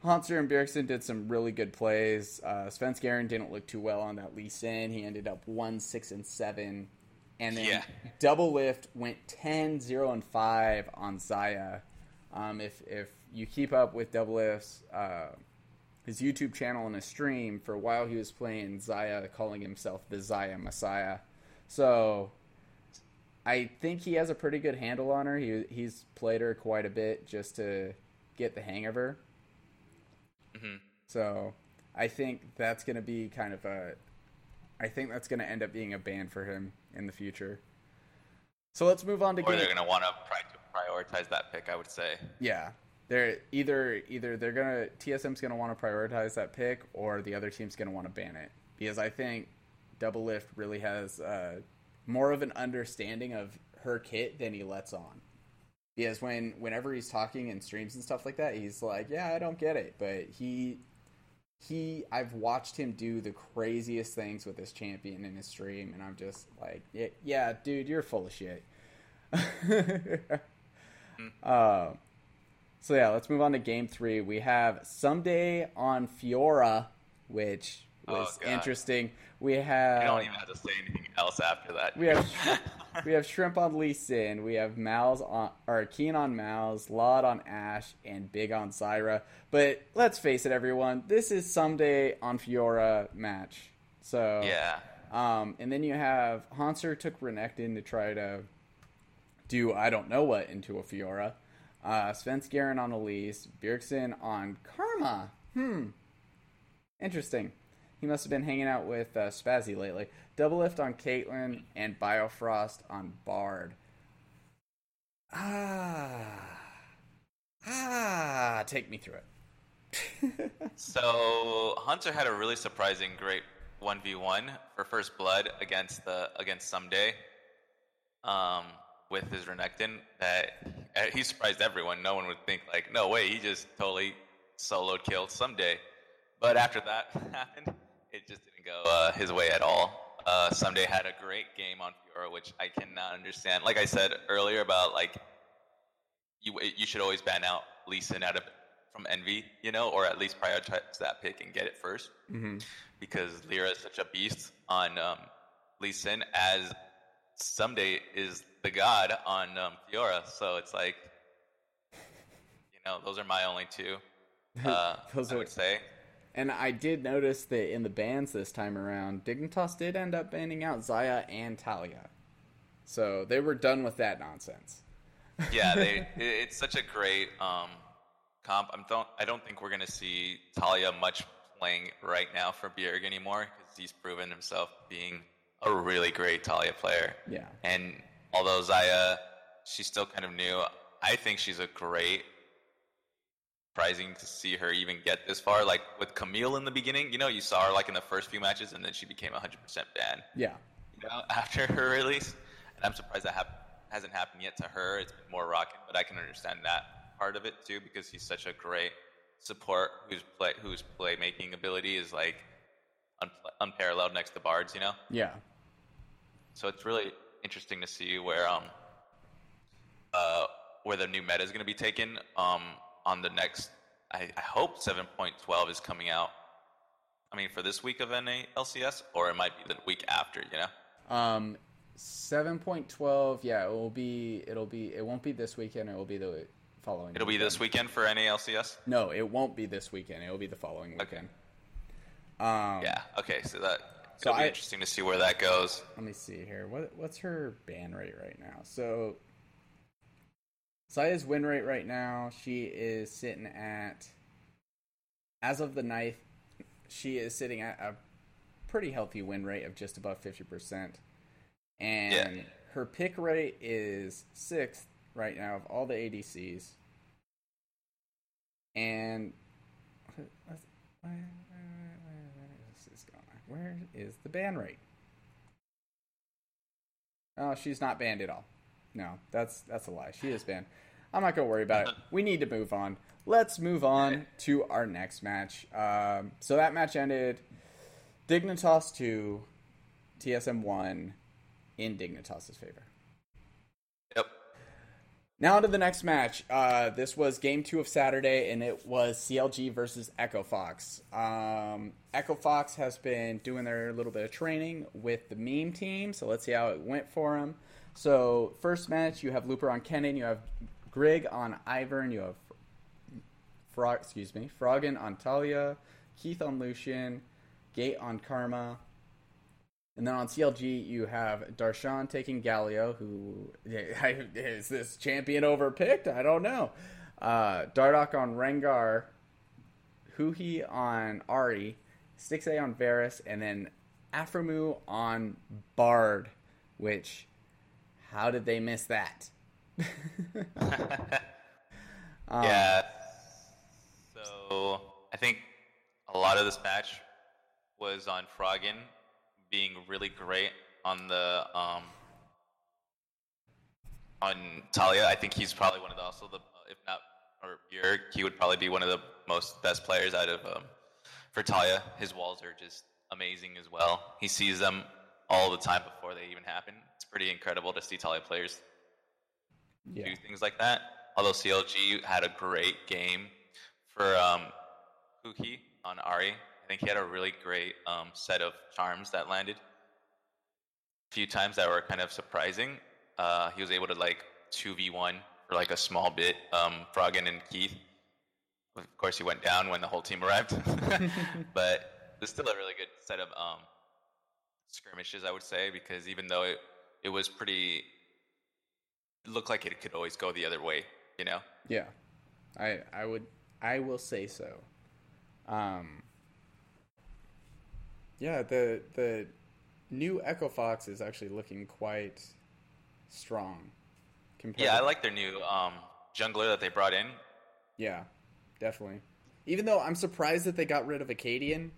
Hauntzer and Bjergsen did some really good plays. Uh, Svenskeren didn't look too well on that Lee Sin. He ended up 1 6 and 7. And then Yeah. Doublelift went 10 0 and 5 on Xayah. Um, if, if you keep up with Doublelift's uh, his YouTube channel and a stream, for a while he was playing Xayah, calling himself the Xayah Messiah. So I think he has a pretty good handle on her. He he's played her quite a bit just to get the hang of her. So I think that's going to be kind of a. I think that's going to end up being a ban for him in the future. So let's move on to Or game. they're gonna want to prioritize that pick. I would say. Yeah, they're either either they're gonna TSM's gonna want to prioritize that pick, or the other team's gonna want to ban it because I think Doublelift really has uh, more of an understanding of her kit than he lets on. Because when whenever he's talking in streams and stuff like that, he's like, "Yeah, I don't get it," but he he I've watched him do the craziest things with this champion in his stream, and I'm just like, "Yeah, yeah dude, you're full of shit." <laughs> uh, so yeah, let's move on to game three. We have Ssumday on Fiora, which was Oh, interesting. We have. I don't even have to say anything else after that. we have <laughs> we have shrimp on Lee Sin, we have Mouse on or Keane on Mouse, LOD on Ashe, and Big on Zyra. But let's face it, everyone, this is Ssumday on Fiora match. So yeah. um, and then you have Hauntzer took Renekton to try to do I don't know what into a Fiora. Uh, Svenskeren on Elise, Bjergsen on Karma. Hmm. Interesting. He must have been hanging out with uh, Spazzy lately. Doublelift on Caitlyn and Biofrost on Bard. Ah. Ah. Take me through it. <laughs> So Hauntzer had a really surprising great one v one for first blood against the against Ssumday, um, with his Renekton. That uh, he surprised everyone. No one would think like, no way, he just totally soloed killed Ssumday. But after that <laughs> happened, it just didn't go uh, his way at all. Uh, Ssumday had a great game on Fiora, which I cannot understand. Like I said earlier about like you you should always ban out Lee Sin out of from Envy, you know, or at least prioritize that pick and get it 1st Mm-hmm. because Lira is such a beast on um, Lee Sin as Ssumday is the god on um, Fiora. So it's like, you know, those are my only two. <laughs> Uh, Those I are- would say. And I did notice that in the bans this time around, Dignitas did end up banning out Xayah and Taliyah. So they were done with that nonsense. <laughs> yeah, they, it's such a great um, comp. I'm don't, I don't think we're going to see Taliyah much playing right now for Bjerg anymore because he's proven himself being a really great Taliyah player. Yeah. And although Xayah, she's still kind of new, I think she's a great. Surprising to see her even get this far. Like with Camille in the beginning, you know, you saw her like in the first few matches, and then she became 100% ban Yeah. you know, <laughs> after her release. And I'm surprised that hap- hasn't happened yet to her. It's been more Rakan, but I can understand that part of it too because he's such a great support whose play whose playmaking ability is like un- unparalleled next to Bards. You know, Yeah. so it's really interesting to see where um uh where the new meta is going to be taken um on the next. I, I hope 7.12 is coming out. I mean, for this week of NA LCS, or it might be the week after. You know. Um, seven point twelve. Yeah, it will be. It'll be. It won't be this weekend. It will be the following. It'll be this weekend for NALCS. No, it won't be this weekend. It will be the following Okay. weekend. Um, Yeah. Okay. So that So it'll be I- interesting to see where that goes. Let me see here. What what's her ban rate right now? So Xayah's win rate right now, she is sitting at as of the ninth, she is sitting at a pretty healthy win rate of just above fifty percent. And Yeah. her pick rate is sixth right now of all the ADCs. And? Where is the ban rate? Oh, she's not banned at all. No, that's that's a lie. She is banned. I'm not gonna worry about it. We need to move on. Let's move on to our next match. Um, so that match ended Dignitas two, TSM one, in Dignitas's favor. Yep. Now to the next match. Uh, this was game two of Saturday, and it was CLG versus Echo Fox. Um, Echo Fox has been doing their little bit of training with the meme team, so let's see how it went for them. So first match, you have Looper on Kennen, you have Grig on Ivern, you have Frog, excuse me, Froggen on Taliyah, Keith on Lucian, Gate on Karma, and then on CLG, you have Darshan taking Galio, who <laughs> is this champion overpicked? I don't know. Uh, Dardoch on Rengar, Huhi on Ahri, Stixxay on Varus, and then Aphromoo on Bard, which, how did they miss that? <laughs> Um, yeah. So I think a lot of this match was on Froggen being really great on the um on Taliyah. I think he's probably one of the also the if not or Bjerg, he would probably be one of the most best players out of um for Taliyah. His walls are just amazing as well. He sees them all the time before they even happen. It's pretty incredible to see Taliyah players Yeah. do things like that. Although CLG had a great game for um, Huhi on Ahri. I think he had a really great um, set of charms that landed. A few times that were kind of surprising. Uh, he was able to like 2v1 for like a small bit, um, Froggen and Keith. Of course, he went down when the whole team arrived. <laughs> <laughs> but it's still a really good set of um, skirmishes, I would say, because even though it, it was pretty looked like it could always go the other way, you know? Yeah, I I would I will say so. Um, yeah, the the new Echo Fox is actually looking quite strong. Compared Yeah, I like their new um, jungler that they brought in. Yeah, definitely. Even though I'm surprised that they got rid of Akaadian.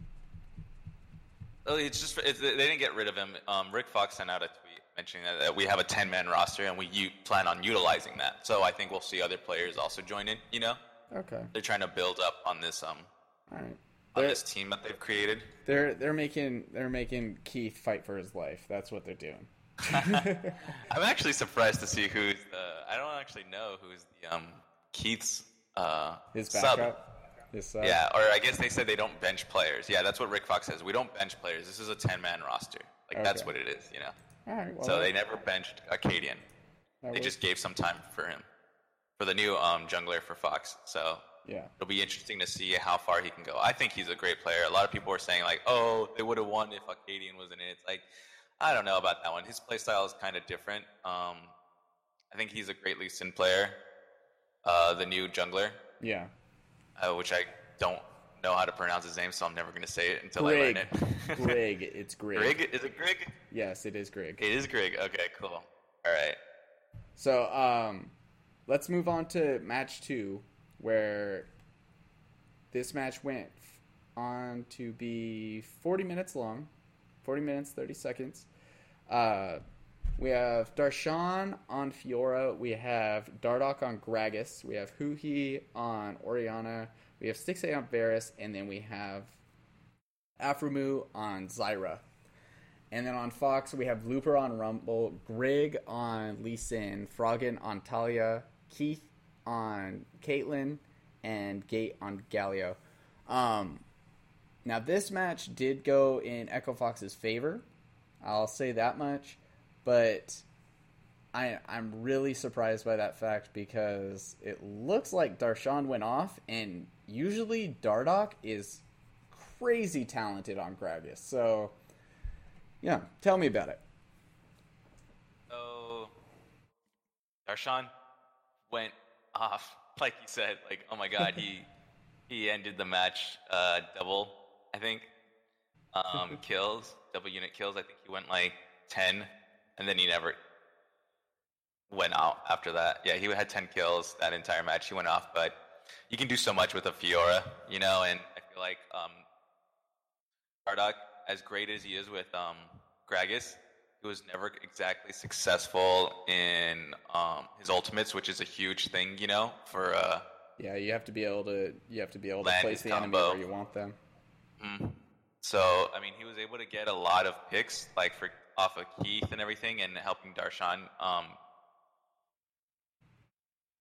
Oh, It's just they didn't get rid of him. Um, Rick Fox sent out a mentioning that, that we have a 10 man roster and we u- plan on utilizing that. So I think we'll see other players also join in. You know, Okay, they're trying to build up on this um all right. on They're- this team that they've created. They're they're making they're making Keith fight for his life. That's what they're doing. <laughs> I'm actually surprised to see who's the. I don't actually know who's the um Keith's uh His sub. backup. His sub. Yeah, or I guess they said they don't bench players. Yeah, that's what Rick Fox says. We don't bench players. This is a 10 man roster. Like that's what it is, you know. Right. Well, so they never benched Akaadian. They works. just gave some time for him for the new um jungler for Fox. So yeah. it'll be interesting to see how far he can go. I think he's a great player. A lot of people were saying like, "Oh, they would have won if Acadian was in it." It's like, I don't know about that one. His play style is kind of different. Um, I think he's a great Lee Sin player. Uh, the new jungler, Yeah. uh, which I don't know how to pronounce his name, so I'm never going to say it until Grig. I learn it. Grig. <laughs> It's Grig. Grig? Is it Grig? Yes, it is Grig. It is Grig. Okay, cool. All right. So, um, let's move on to match two, where this match went on to be 40 minutes long, 40 minutes 30 seconds. Uh, we have Darshan on Fiora. We have Dardoch on Gragas. We have Huhi on Orianna. We have Stixxay on Varus, and then we have Aphromoo on Zyra. And then on Fox, we have Looper on Rumble, Grig on Lee Sin, Froggen on Taliyah, Keith on Caitlyn, and Gate on Galio. Um, now, this match did go in Echo Fox's favor. I'll say that much. But I, I'm really surprised by that fact because it looks like Darshan went off, and usually Dardoch is crazy talented on Gragas. So, yeah, tell me about it. So Darshan went off, <laughs> like you said. Like, oh my god, he <laughs> he ended the match uh, double, I think. Um, <laughs> kills, double unit kills. I think he went like ten, and then he never went out after that. Yeah, he had ten kills that entire match. He went off, but you can do so much with a Fiora, you know. And I feel like um, Dardoch, as great as he is with um, Gragas, he was never exactly successful in um, his ultimates, which is a huge thing, you know, for uh, Yeah, you have to be able to you have to be able to place the enemy combo. where you want them. Mm. So I mean, he was able to get a lot of picks, like for off of Keith and everything, and helping Darshan. Um,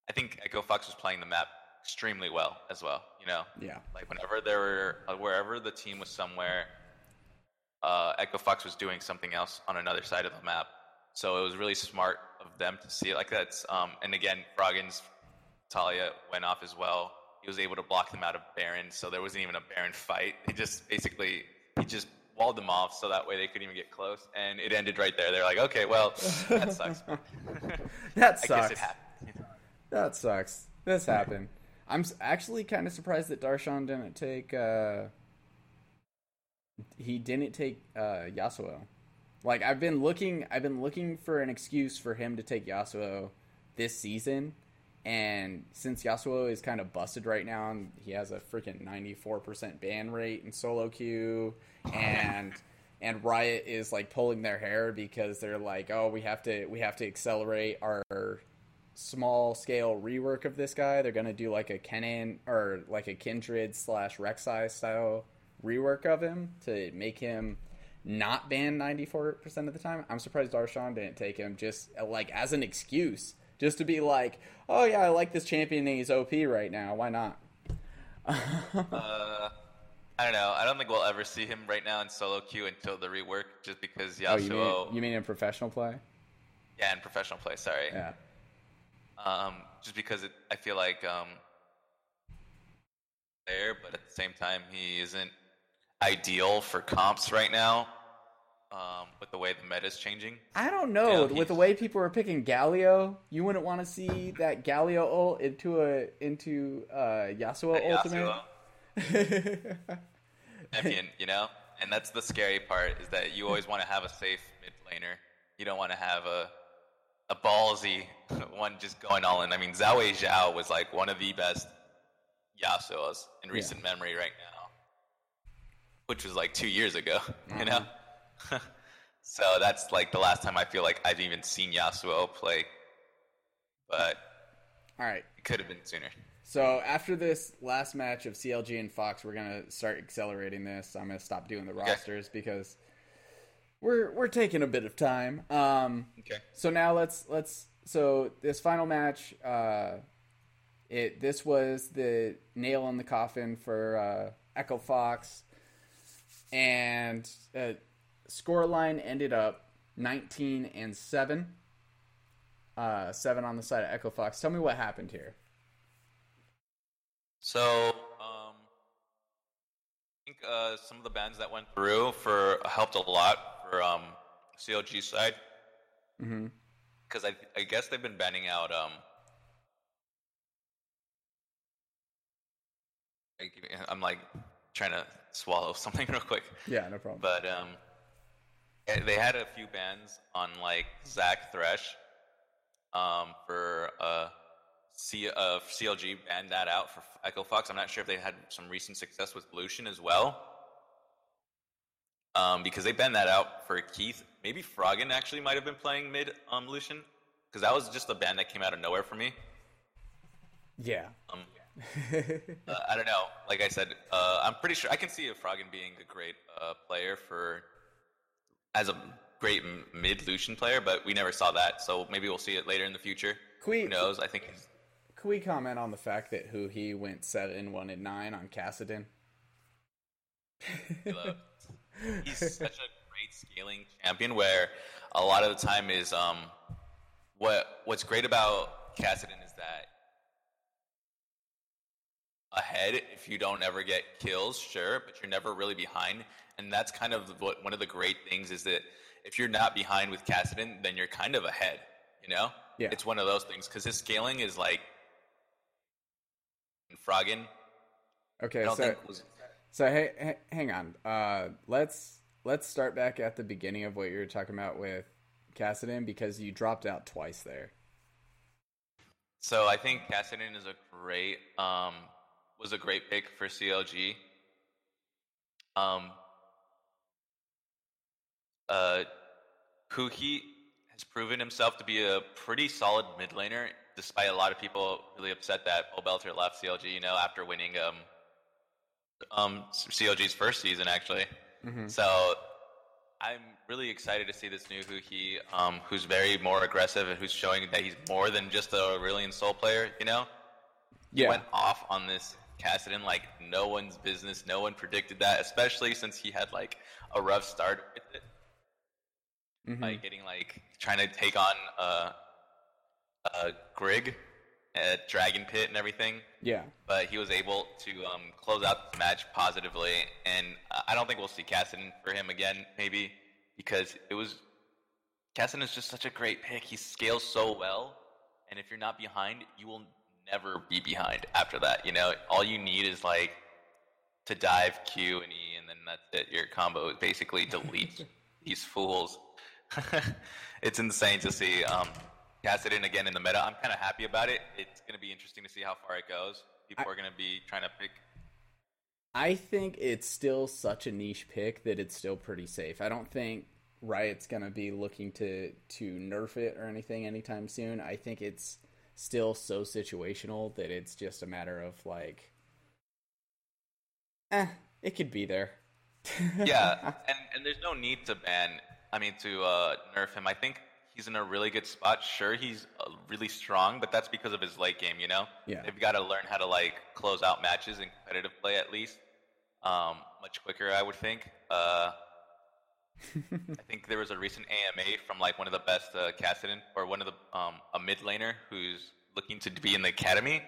I think Echo Fox was playing the map extremely well as well. You know, Yeah. like whenever there were uh, wherever the team was somewhere, uh, Echo Fox was doing something else on another side of the map. So it was really smart of them to see it like that. Um, and again, Froggen's Taliyah went off as well. He was able to block them out of Baron, so there wasn't even a Baron fight. He just basically he just walled them off, so that way they couldn't even get close, and it ended right there. They're like, okay, well, that sucks. <laughs> That <laughs> sucks. Guess it happened. That sucks. This happened. I'm actually kind of surprised that Darshan didn't take. Uh, he didn't take uh, Yasuo. Like I've been looking, I've been looking for an excuse for him to take Yasuo this season, and since Yasuo is kind of busted right now, and he has a freaking 94% ban rate in solo queue, and and Riot is like pulling their hair because they're like, oh, we have to we have to accelerate our small scale rework of this guy. They're gonna do like a Kennen or like a Kindred slash Rek'Sai style rework of him to make him not ban ninety four percent of the time. I'm surprised Darshan didn't take him just like as an excuse, just to be like, oh yeah, I like this champion and he's OP right now. Why not? <laughs> Uh, I don't know. I don't think we'll ever see him right now in solo queue until the rework, just because Oh, you Yasuo. mean you mean in professional play? yeah, in professional play. Sorry. Yeah. Um, just because it, I feel like um, there, but at the same time, he isn't ideal for comps right now. Um, with the way the meta is changing. I don't know. Yeah, With the way people are picking Galio, you wouldn't want to see that Galio ult into a into uh, Yasuo ultimate. Yasuo, <laughs> champion, you know, and that's the scary part is that you always want to have a safe mid laner. You don't want to have a a ballsy <laughs> one just going all in. I mean, Zhao Wei Zhao was like one of the best Yasuos in recent memory right now, which was like two years ago, <laughs> you know. Mm-hmm. <laughs> so that's like the last time I feel like I've even seen Yasuo play, but All right. it could have been sooner. So after this last match of CLG and Fox, we're gonna start accelerating this. I'm gonna stop doing the rosters because we're we're taking a bit of time. Um, Okay. so now let's let's so this final match, uh, it this was the nail in the coffin for uh, Echo Fox, and uh, scoreline ended up nineteen and seven. Uh, seven on the side of Echo Fox. Tell me what happened here. So, um, I think uh, some of the bands that went through for helped a lot for um, CLG side Mm-hmm. because I I guess they've been banning out um. I'm like trying to swallow <laughs> something real quick. Yeah, no problem. But um, eh, they had a few bans on like Zac Thresh, um, for uh, C uh CLG banned that out for Echo Fox. I'm not sure if they had some recent success with Lucian as well. Um, because they banned that out for Keith. Maybe Froggen actually might have been playing mid um Lucian, because that was just a ban that came out of nowhere for me. yeah. Um, <laughs> uh, I don't know. Like I said, uh, I'm pretty sure I can see a Froggen being a great uh, player for as a great m- mid Lucian player, but we never saw that. So maybe we'll see it later in the future. We- Who knows? I think Can we comment on the fact that Huhi went seven, one, and nine on Kassadin? <laughs> he's such a great scaling champion. Where a lot of the time is um, what what's great about Kassadin is that ahead if you don't ever get kills, sure, but you're never really behind. And that's kind of what one of the great things is that if you're not behind with Kassadin, then you're kind of ahead. You know, Yeah. it's one of those things because his scaling is like Froggen. I Okay, so so hey, hey, hang on. Uh, let's let's start back at the beginning of what you were talking about with Kassadin because you dropped out twice there. So I think Kassadin is a great um was a great pick for CLG. Um uh Huhi has proven himself to be a pretty solid mid laner, despite a lot of people really upset that Paul Belter left CLG, you know, after winning um um CLG's first season actually. Mhm. So I'm really excited to see this new Huhi, um, who's very more aggressive and who's showing that he's more than just a Aurelion Sol player. You know, Yeah, went off on this Kassadin like no one's business. No one predicted that, especially since he had like a rough start with it, Mhm. like getting like trying to take on uh, uh, Grig at Dragon Pit and everything yeah, but he was able to um, close out the match positively. And I don't think we'll see Kassadin for him again, maybe because it was Kassadin is just such a great pick. He scales so well, and if you're not behind, you will never be behind after that. You know, all you need is like to dive Q and E, and then that's it. Your combo basically deletes <laughs> these fools. <laughs> it's insane to see um, Kassadin again in the meta. I'm kind of happy about it. It's going to be interesting to see how far it goes. People I- are going to be trying to pick. I think it's still such a niche pick that it's still pretty safe. I don't think Riot's gonna be looking to to nerf it or anything anytime soon. I think it's still so situational that it's just a matter of like, eh, it could be there. <laughs> Yeah, and and there's no need to ban. I mean, to uh, nerf him. I think he's in a really good spot. Sure, he's uh, really strong, but that's because of his late game. You know, Yeah. they've got to learn how to like close out matches in competitive play at least, um, much quicker. I would think. Uh, <laughs> I think there was a recent AMA from like one of the best uh, Kassadin or one of the um, a mid laner who's looking to be in the academy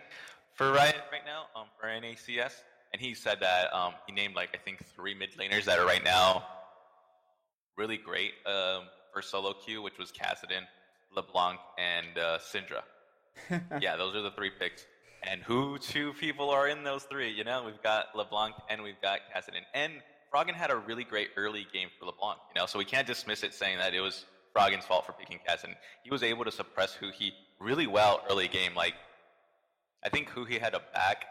for Riot right now um, for NACS, and he said that um, he named like I think three mid laners that are right now really great um, for solo queue, which was Kassadin, LeBlanc, and uh, Syndra. <laughs> yeah, those are the three picks. And who two people are in those three? You know, we've got LeBlanc and we've got Kassadin. And Froggen had a really great early game for LeBlanc, you know, so we can't dismiss it saying that it was Froggen's fault for picking Kassadin. He was able to suppress Huhi really well early game. Like, I think Huhi had a back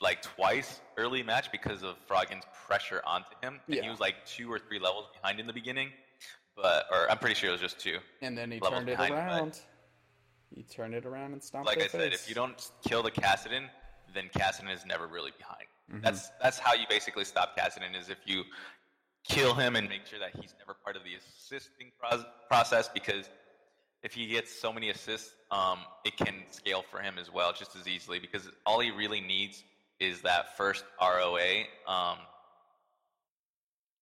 like twice early match because of Froggen's pressure onto him. And Yeah. he was like two or three levels behind in the beginning. But, or I'm pretty sure it was just two. and then he turned it behind, around. He turned it around and stomped like I said, if you don't kill the Kassadin, then Cassidy is never really behind. That's that's how you basically stop Cassidy is if you kill him and make sure that he's never part of the assisting pros- process because if he gets so many assists, um, it can scale for him as well just as easily because all he really needs is that first ROA, um,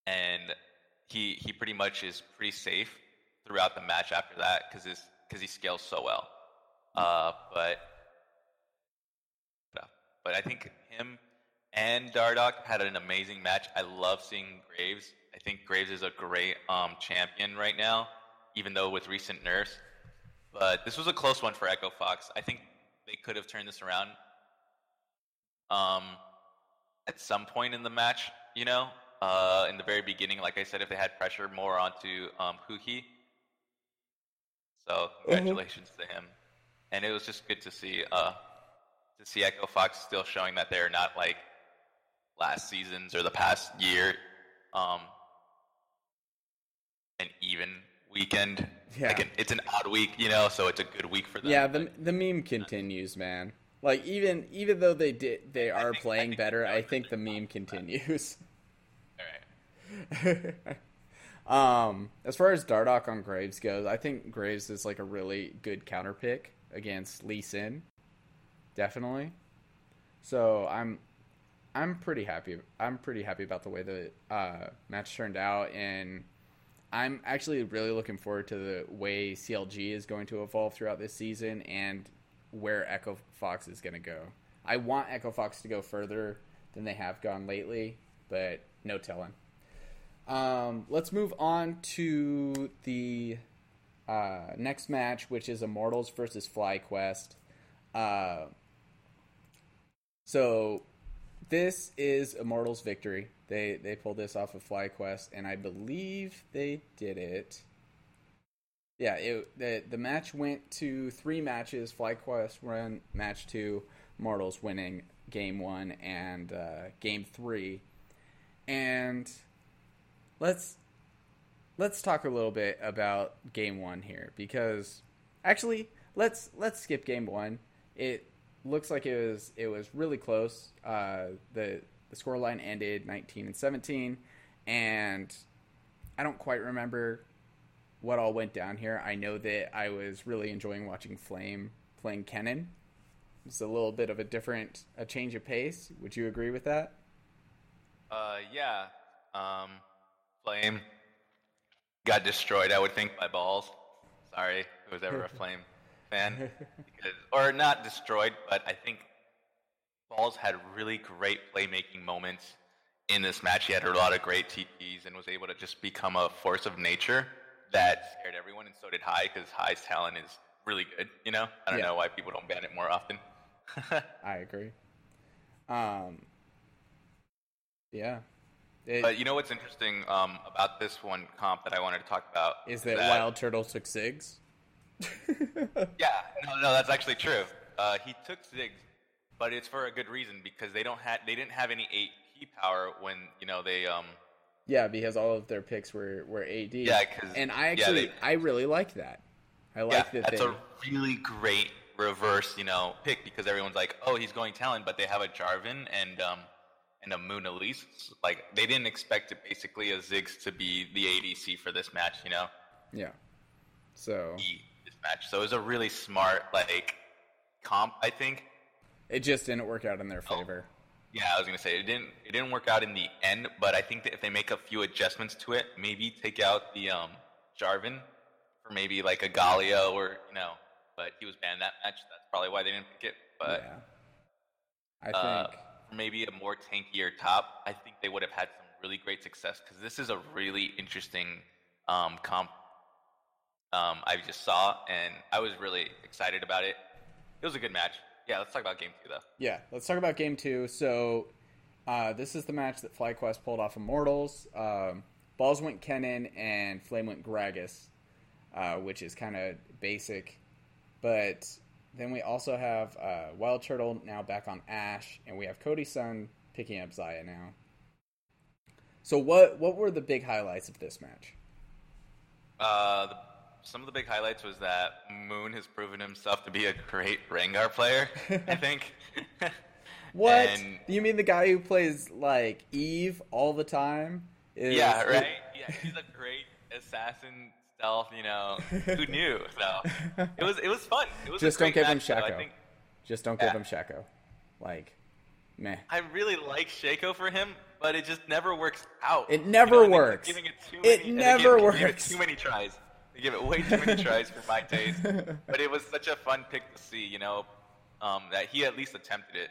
and he he pretty much is pretty safe throughout the match after that because his because he scales so well. Uh, but but I think him and Dardoch had an amazing match. I love seeing Graves. I think Graves is a great um, champion right now, even though with recent nerfs. But this was a close one for Echo Fox. I think they could have turned this around um, at some point in the match, you know, uh, in the very beginning. Like I said, if they had pressure more onto um, Huhi. So congratulations mm-hmm. to him. And it was just good to see uh, to see Echo Fox still showing that they're not like last season's or the past year um, an even weekend. Yeah. Like an, it's an odd week, you know, so it's a good week for them. Yeah, the the meme continues, man. Like even even though they did they are think, playing I better, I think the meme continues. <laughs> Um, as far as Dardoch on Graves goes, I think Graves is like a really good counter pick against Lee Sin. Definitely. So I'm I'm pretty happy. I'm pretty happy about the way the uh, match turned out, and I'm actually really looking forward to the way CLG is going to evolve throughout this season and where Echo Fox is going to go. I want Echo Fox to go further than they have gone lately, but no telling. Um, let's move on to the uh, next match, which is Immortals versus FlyQuest. Uh, so this is Immortals' victory. They they pulled this off of FlyQuest, and I believe they did it. Yeah, it, the the match went to three matches. FlyQuest won match two, Immortals winning game one and uh, game three, and let's let's talk a little bit about game one here because actually let's let's skip game one. It looks like it was it was really close. Uh, the the scoreline ended 19 and 17, and I don't quite remember what all went down here. I know that I was really enjoying watching Flame playing Kennen. It's a little bit of a different a change of pace. Would you agree with that? Uh, yeah. Um, Flame got destroyed. I would think by balls. Sorry, who was ever a <laughs> Flame fan, because, or not destroyed, but I think Balls had really great playmaking moments in this match. He had a lot of great TPs and was able to just become a force of nature that scared everyone, and so did Hai because Hai's talent is really good. You know, I don't yeah. know why people don't ban it more often. <laughs> I agree. Um, yeah. It, but you know what's interesting um, about this one comp that I wanted to talk about is that, that Wild Turtle took Ziggs. <laughs> yeah, no, no, that's actually true. Uh, he took Ziggs, but it's for a good reason because they don't have they didn't have any eight key power when you know they um. Yeah, because all of their picks were were AD. Yeah, because and I actually yeah, they, I really like that. I like yeah, that. That's they, a really great reverse, you know, pick because everyone's like, oh, he's going Talon, but they have a Jarvan and um and a Moon Elise. Like they didn't expect it basically a Ziggs to be the ADC for this match, you know. Yeah. So this match, so it was a really smart like comp, I think. It just didn't work out in their oh. favor. Yeah, I was gonna say it didn't. It didn't work out in the end, but I think that if they make a few adjustments to it, maybe take out the um, Jarvan for maybe like a Galio or you know, but he was banned that match. That's probably why they didn't pick it. But yeah. I uh, think maybe a more tankier top, I think they would have had some really great success because this is a really interesting um, comp um, I just saw, and I was really excited about it. It was a good match. Yeah, let's talk about game two, though. Yeah, let's talk about game two. So, uh, this is the match that FlyQuest pulled off Immortals. Um, balls went Kennen, and Flame went Gragas, uh, which is kind of basic. But then we also have uh, Wild Turtle now back on Ashe, and we have Cody Sun picking up Xayah now. So, what what were the big highlights of this match? Uh, the some of the big highlights was that Moon has proven himself to be a great Rengar player. I <laughs> think, What? And you mean the guy who plays like Eve all the time? Is, yeah, right. Yeah, he's a great assassin You know, who <laughs> knew? So it was it was fun. It was Just don't give him match. I Shaco. think Just don't give him Shaco. Like, meh. I really like Shaco for him, but it just never works out. It You never know, they keep works. Giving it too It many, never give, works. too many tries. They give it way too many tries for my taste. <laughs> But it was such a fun pick to see. You know, um, that he at least attempted it.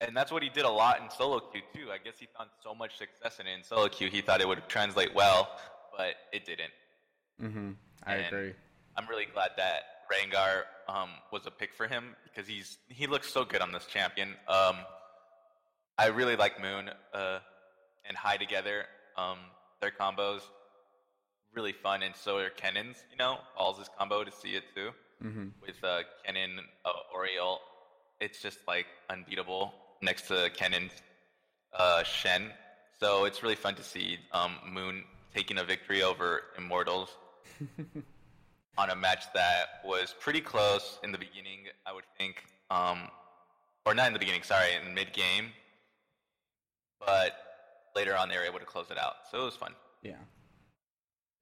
And that's what he did a lot in solo queue too. I guess he found so much success in it in solo queue, he thought it would translate well, but it didn't. Mm-hmm. I And agree. I'm really glad that Rengar um, was a pick for him because he's he looks so good on this champion. Um, I really like Moon uh, and Hai together. Um, their combos really fun, and so are Kennen's. You know, all's his combo to see it too Mm-hmm. with uh, Kennen uh, Oriole. It's just like unbeatable next to Kennen's uh, Shen. So it's really fun to see um, Moon taking a victory over Immortals <laughs> on a match that was pretty close in the beginning, I would think. Um, or not in the beginning, sorry, in mid game. But later on, they were able to close it out. So it was fun. Yeah.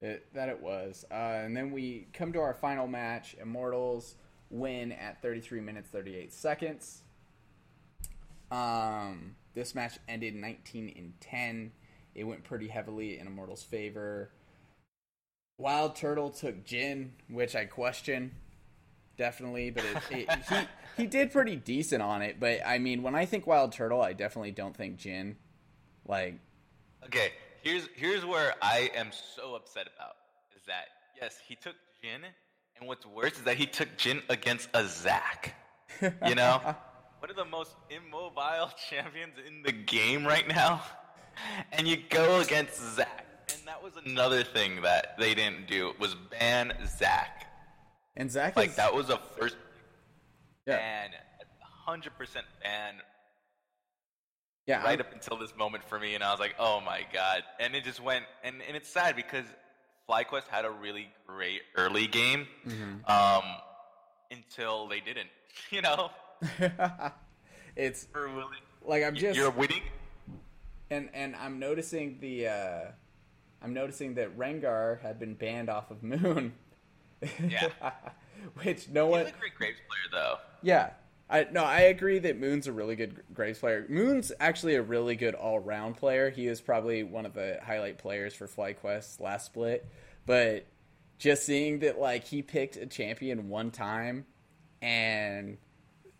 It, that it was. Uh, and then we come to our final match. Immortals win at 33 minutes 38 seconds. Um, this match ended 19 in 10. It went pretty heavily in Immortals' favor. Wild Turtle took Jhin, which I question, definitely, but it, it, <laughs> he he did pretty decent on it. But I mean, when I think Wild Turtle, I definitely don't think Jhin. Like, Okay, here's here's where I am so upset about is that yes, he took Jhin, and what's worse is that he took Jhin against a Zac. You know, <laughs> one of the most immobile <laughs> champions in the game right now, and you go against Zac. And that was another thing that they didn't do was ban Zac. and Zac Like is, that was a first yeah, ban, hundred percent ban yeah, right I'm- up until this moment for me, and I was like, oh my god. And it just went, and, and it's sad because FlyQuest had a really great early game Mm-hmm. um, until they didn't. <laughs> You know, <laughs> it's really- like I'm just you're winning. and and I'm noticing the uh I'm noticing that Rengar had been banned off of Moon. Yeah. <laughs> Which no He's one a great Graves player, though. Yeah. I no, I agree that Moon's a really good Graves player. Moon's actually a really good all-round player. He is probably one of the highlight players for FlyQuest last split. But just seeing that like he picked a champion one time and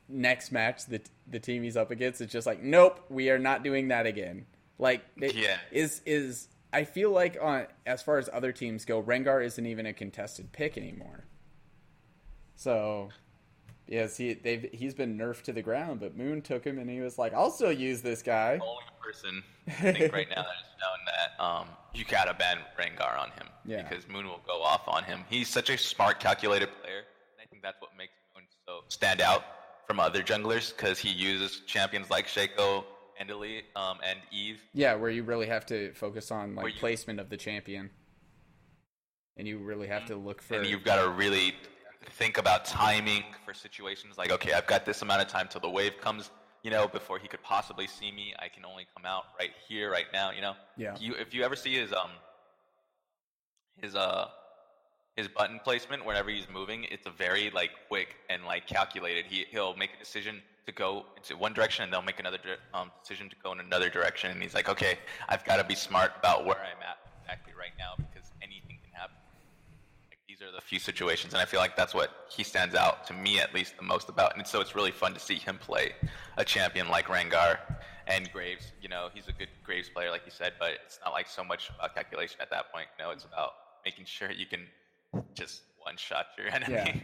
next match the the team he's up against is just like nope, we are not doing that again. Like it Yeah. is is I feel like on as far as other teams go, Rengar isn't even a contested pick anymore. So Yes, he they've he's been nerfed to the ground, but Moon took him and he was like, "I'll still use this guy." Only person I think right now that has known that um, you gotta ban Rengar on him Yeah. because Moon will go off on him. He's such a smart, calculated player, and I think that's what makes Moon so stand out from other junglers because he uses champions like Shaco, Endily, um, and Eve. Yeah, where you really have to focus on like you- placement of the champion, and you really have to look for. and you've got to really think about timing for situations like okay i've got this amount of time till the wave comes you know before he could possibly see me i can only come out right here right now you know Yeah. you if you ever see his um his uh his button placement whenever he's moving it's a very like quick and like calculated he he'll make a decision to go into one direction and they'll make another um, decision to go in another direction and he's like okay i've got to be smart about where i'm at exactly right now because anything can happen like these are the few situations, and I feel like that's what he stands out to me at least the most about. And so it's really fun to see him play a champion like Rengar and Graves. You know, he's a good Graves player, like you said, but it's not like so much about calculation at that point. Know, it's about making sure you can just one shot your <laughs> enemy. yeah,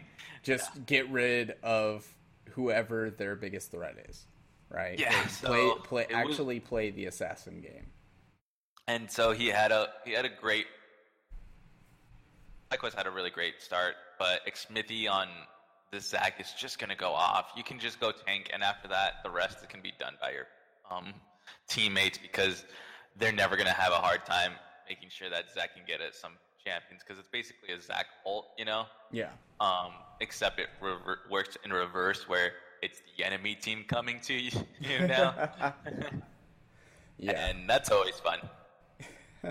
just get rid of whoever their biggest threat is, right? Yeah, Like, so play play it was- actually play the assassin game. And so he had a he had a great. Likewise, had a really great start, but Xmithie on the Zac is just going to go off. You can just go tank, and after that, the rest can be done by your um, teammates because they're never going to have a hard time making sure that Zac can get at some champions because it's basically a Zac ult, you know. Yeah, Um, except it rever- works in reverse where it's the enemy team coming to you, <laughs> you now. Yeah. And that's always fun. <laughs>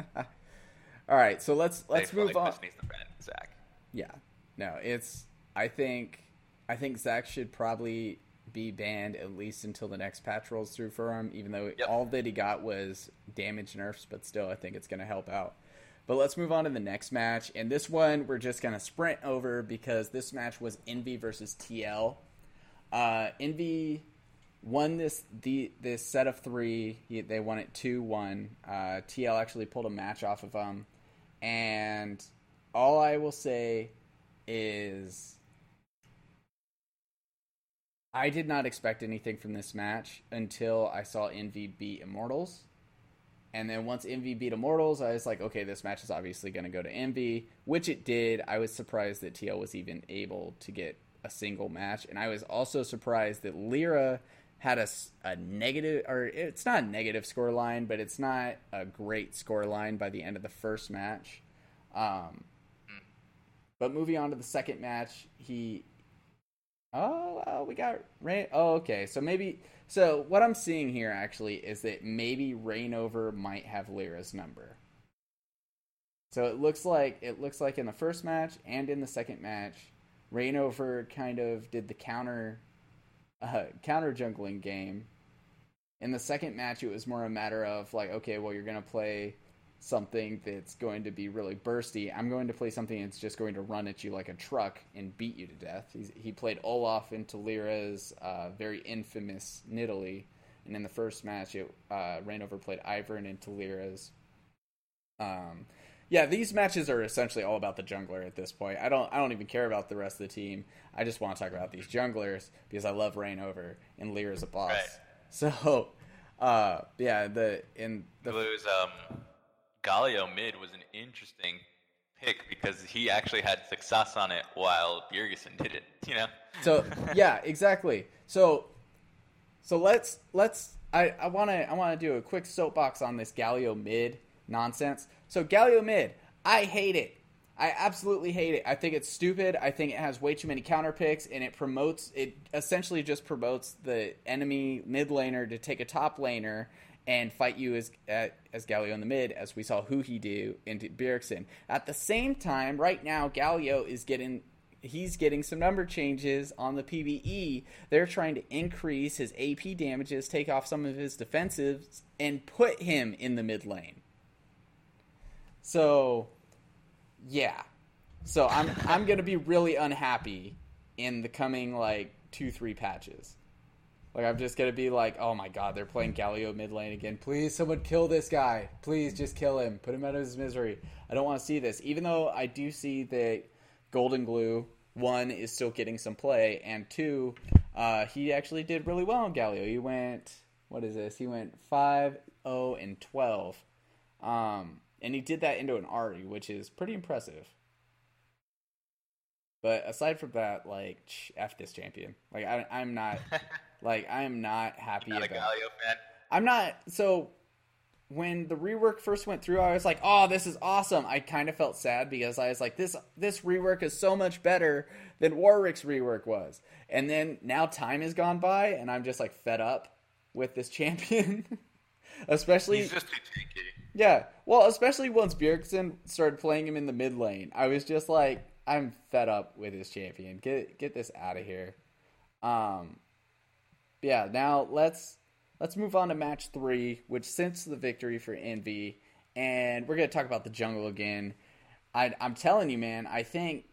All right, so let's let's move on. Chris the Zac. Yeah. No, it's I think I think Zac should probably be banned at least until the next patch rolls through for him, even though Yep. all that he got was damage nerfs, but still I think it's gonna help out. But let's move on to the next match. And this one we're just gonna sprint over because this match was Envy versus TL. Uh Envy won this the this set of three. He, they won it two one. Uh, TL actually pulled a match off of them, and all I will say is I did not expect anything from this match until I saw Envy beat Immortals. And then once Envy beat Immortals, I was like, okay, this match is obviously going to go to Envy, which it did. I was surprised that TL was even able to get a single match. And I was also surprised that Lira had a negative, or it's not a negative score line, but it's not a great score line by the end of the first match. Um, but moving on to the second match, he. Oh, oh, we got rain. Oh, okay. So maybe. So what I'm seeing here actually is that maybe Rainover might have Lira's number. So it looks like it looks like in the first match and in the second match, Rainover kind of did the counter, uh, counter jungling game. In the second match, it was more a matter of like, okay, well, you're gonna play something that's going to be really bursty. I'm going to play something that's just going to run at you like a truck and beat you to death. He's, he played Olaf into Lira's uh, very infamous Nidalee, and in the first match, it uh, Rainover played Ivern into Lira's. Um, yeah, these matches are essentially all about the jungler at this point. I don't I don't even care about the rest of the team. I just want to talk about these junglers because I love Rainover and Lira's a boss. Right. <laughs> So, uh, yeah, the in the was um, Galio mid was an interesting pick because he actually had success on it while Bjergsen didn't. You know. So <laughs> yeah, exactly. So so let's let's I I want to I want to do a quick soapbox on this Galio mid nonsense. So Galio mid, I hate it. I absolutely hate it. I think it's stupid. I think it has way too many counter picks and it promotes it essentially just promotes the enemy mid laner to take a top laner and fight you as uh, as Galio in the mid, as we saw Huhi do into Bjergsen. At the same time, right now Galio is getting he's getting some number changes on the PBE. They're trying to increase his AP damages, take off some of his defensives, and put him in the mid lane. So, yeah. So I'm I'm gonna be really unhappy in the coming like two three patches. Like I'm just gonna be like, oh my god, they're playing Galio mid lane again. Please, someone kill this guy. Please, just kill him. Put him out of his misery. I don't want to see this. Even though I do see that GoldenGlue one is still getting some play, and two, uh, he actually did really well in Galio. He went, what is this? He went five, zero, and twelve, um, and he did that into an Ahri, which is pretty impressive. But aside from that, like, f this champion. Like, I, I'm not, <laughs> like, I am not happy Not about. I'm not. So when the rework first went through, I was like, "Oh, this is awesome." I kind of felt sad because I was like, "This this rework is so much better than Warwick's rework was." And then now time has gone by, and I'm just like fed up with this <laughs> champion. especially, He's just too tanky. yeah. Well, especially once Bjergsen started playing him in the mid lane, I was just like, I'm fed up with this champion. Get get this out of here. Um, yeah. Now let's let's move on to match three, which since the victory for Envy, and we're gonna talk about the jungle again. I, I'm telling you, man. I think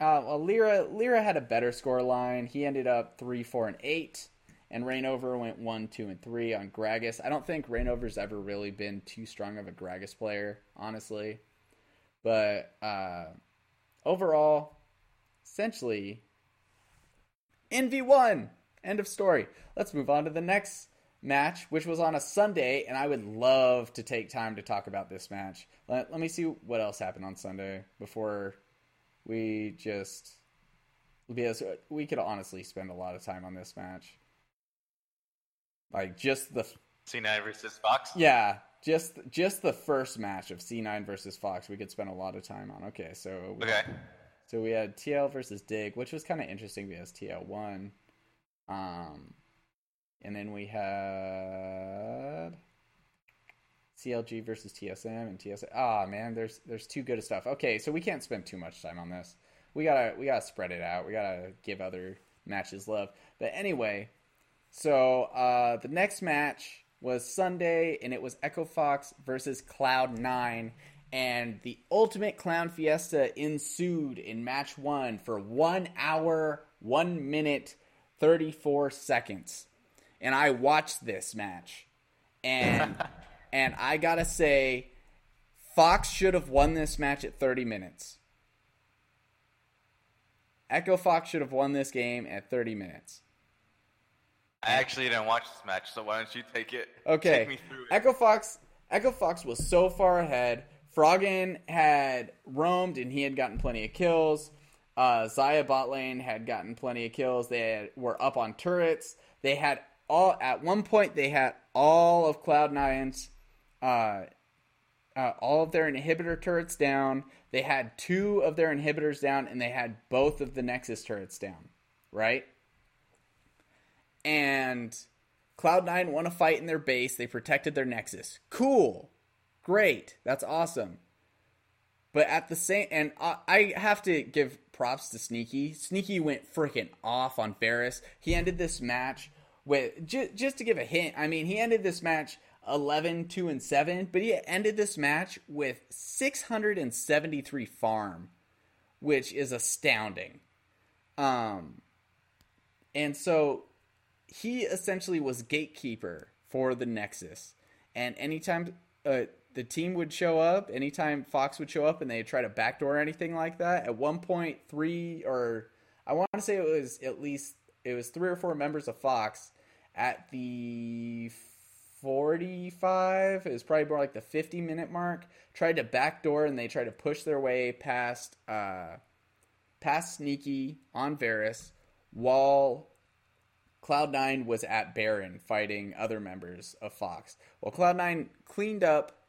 uh, well, Lira Lira had a better score line. He ended up three, four, and eight, and Rainover went one, two, and three on Gragas. I don't think Rainover's ever really been too strong of a Gragas player, honestly. But uh, overall, essentially, Envy won. End of story. Let's move on to the next match, which was on a Sunday, and I would love to take time to talk about this match. Let, let me see what else happened on Sunday before we just because we could honestly spend a lot of time on this match. Like just the C9 versus Fox. yeah, just just the first match of C9 versus Fox, we could spend a lot of time on. Okay, so we, Okay. so we had TL versus Dig, which was kind of interesting because TL won. Um, and then we had CLG versus TSM and TSM. Ah, man, there's there's too good of stuff. Okay, so we can't spend too much time on this. We gotta we gotta spread it out. We gotta give other matches love. But anyway, so uh, the next match was Sunday, and it was Echo Fox versus Cloud Nine, and the ultimate clown fiesta ensued in match one for one hour, one minute, thirty four seconds, and I watched this match, and <laughs> and I gotta say, Fox should have won this match at thirty minutes. Echo Fox should have won this game at 30 minutes. I actually didn't watch this match, so why don't you take it? Okay. Take me through it. Echo Fox Echo Fox was so far ahead. Froggen had roamed and he had gotten plenty of kills. Uh, Xayah bot lane had gotten plenty of kills. They had, were up on turrets. They had all at one point they had all of Cloud Nine's uh, uh, all of their inhibitor turrets down. They had two of their inhibitors down, and they had both of the Nexus turrets down. Right? And Cloud9 won a fight in their base. They protected their Nexus. Cool. Great. That's awesome. But at the same, and I, I have to give props to Sneaky. Sneaky went freaking off on Varus. He ended this match with, just, just to give a hint, I mean, he ended this match 11, 2, and 7, but he ended this match with 673 farm, which is astounding. Um, and so he essentially was gatekeeper for the Nexus. And anytime uh, the team would show up, anytime Fox would show up and they'd try to backdoor anything like that, at one point, three or I want to say it was at least it was three or four members of Fox at the 45 it was probably more like the 50 minute mark tried to backdoor and they tried to push their way past uh past sneaky on Varus while Cloud9 was at Baron fighting other members of Fox. Well, Cloud9 cleaned up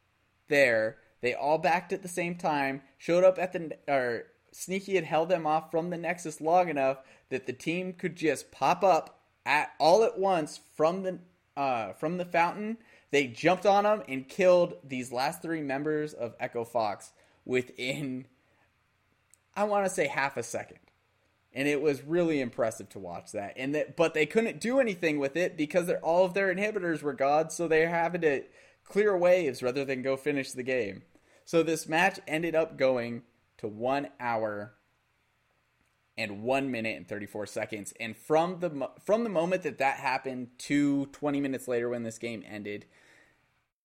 there. They all backed at the same time, showed up at the or Sneaky had held them off from the Nexus long enough that the team could just pop up at all at once from the uh, from the fountain. They jumped on them and killed these last three members of Echo Fox within I want to say half a second and it was really impressive to watch that. And that, but they couldn't do anything with it because all of their inhibitors were gods, so they're having to clear waves rather than go finish the game. So this match ended up going to one hour and one minute and 34 seconds. And from the from the moment that that happened to 20 minutes later when this game ended,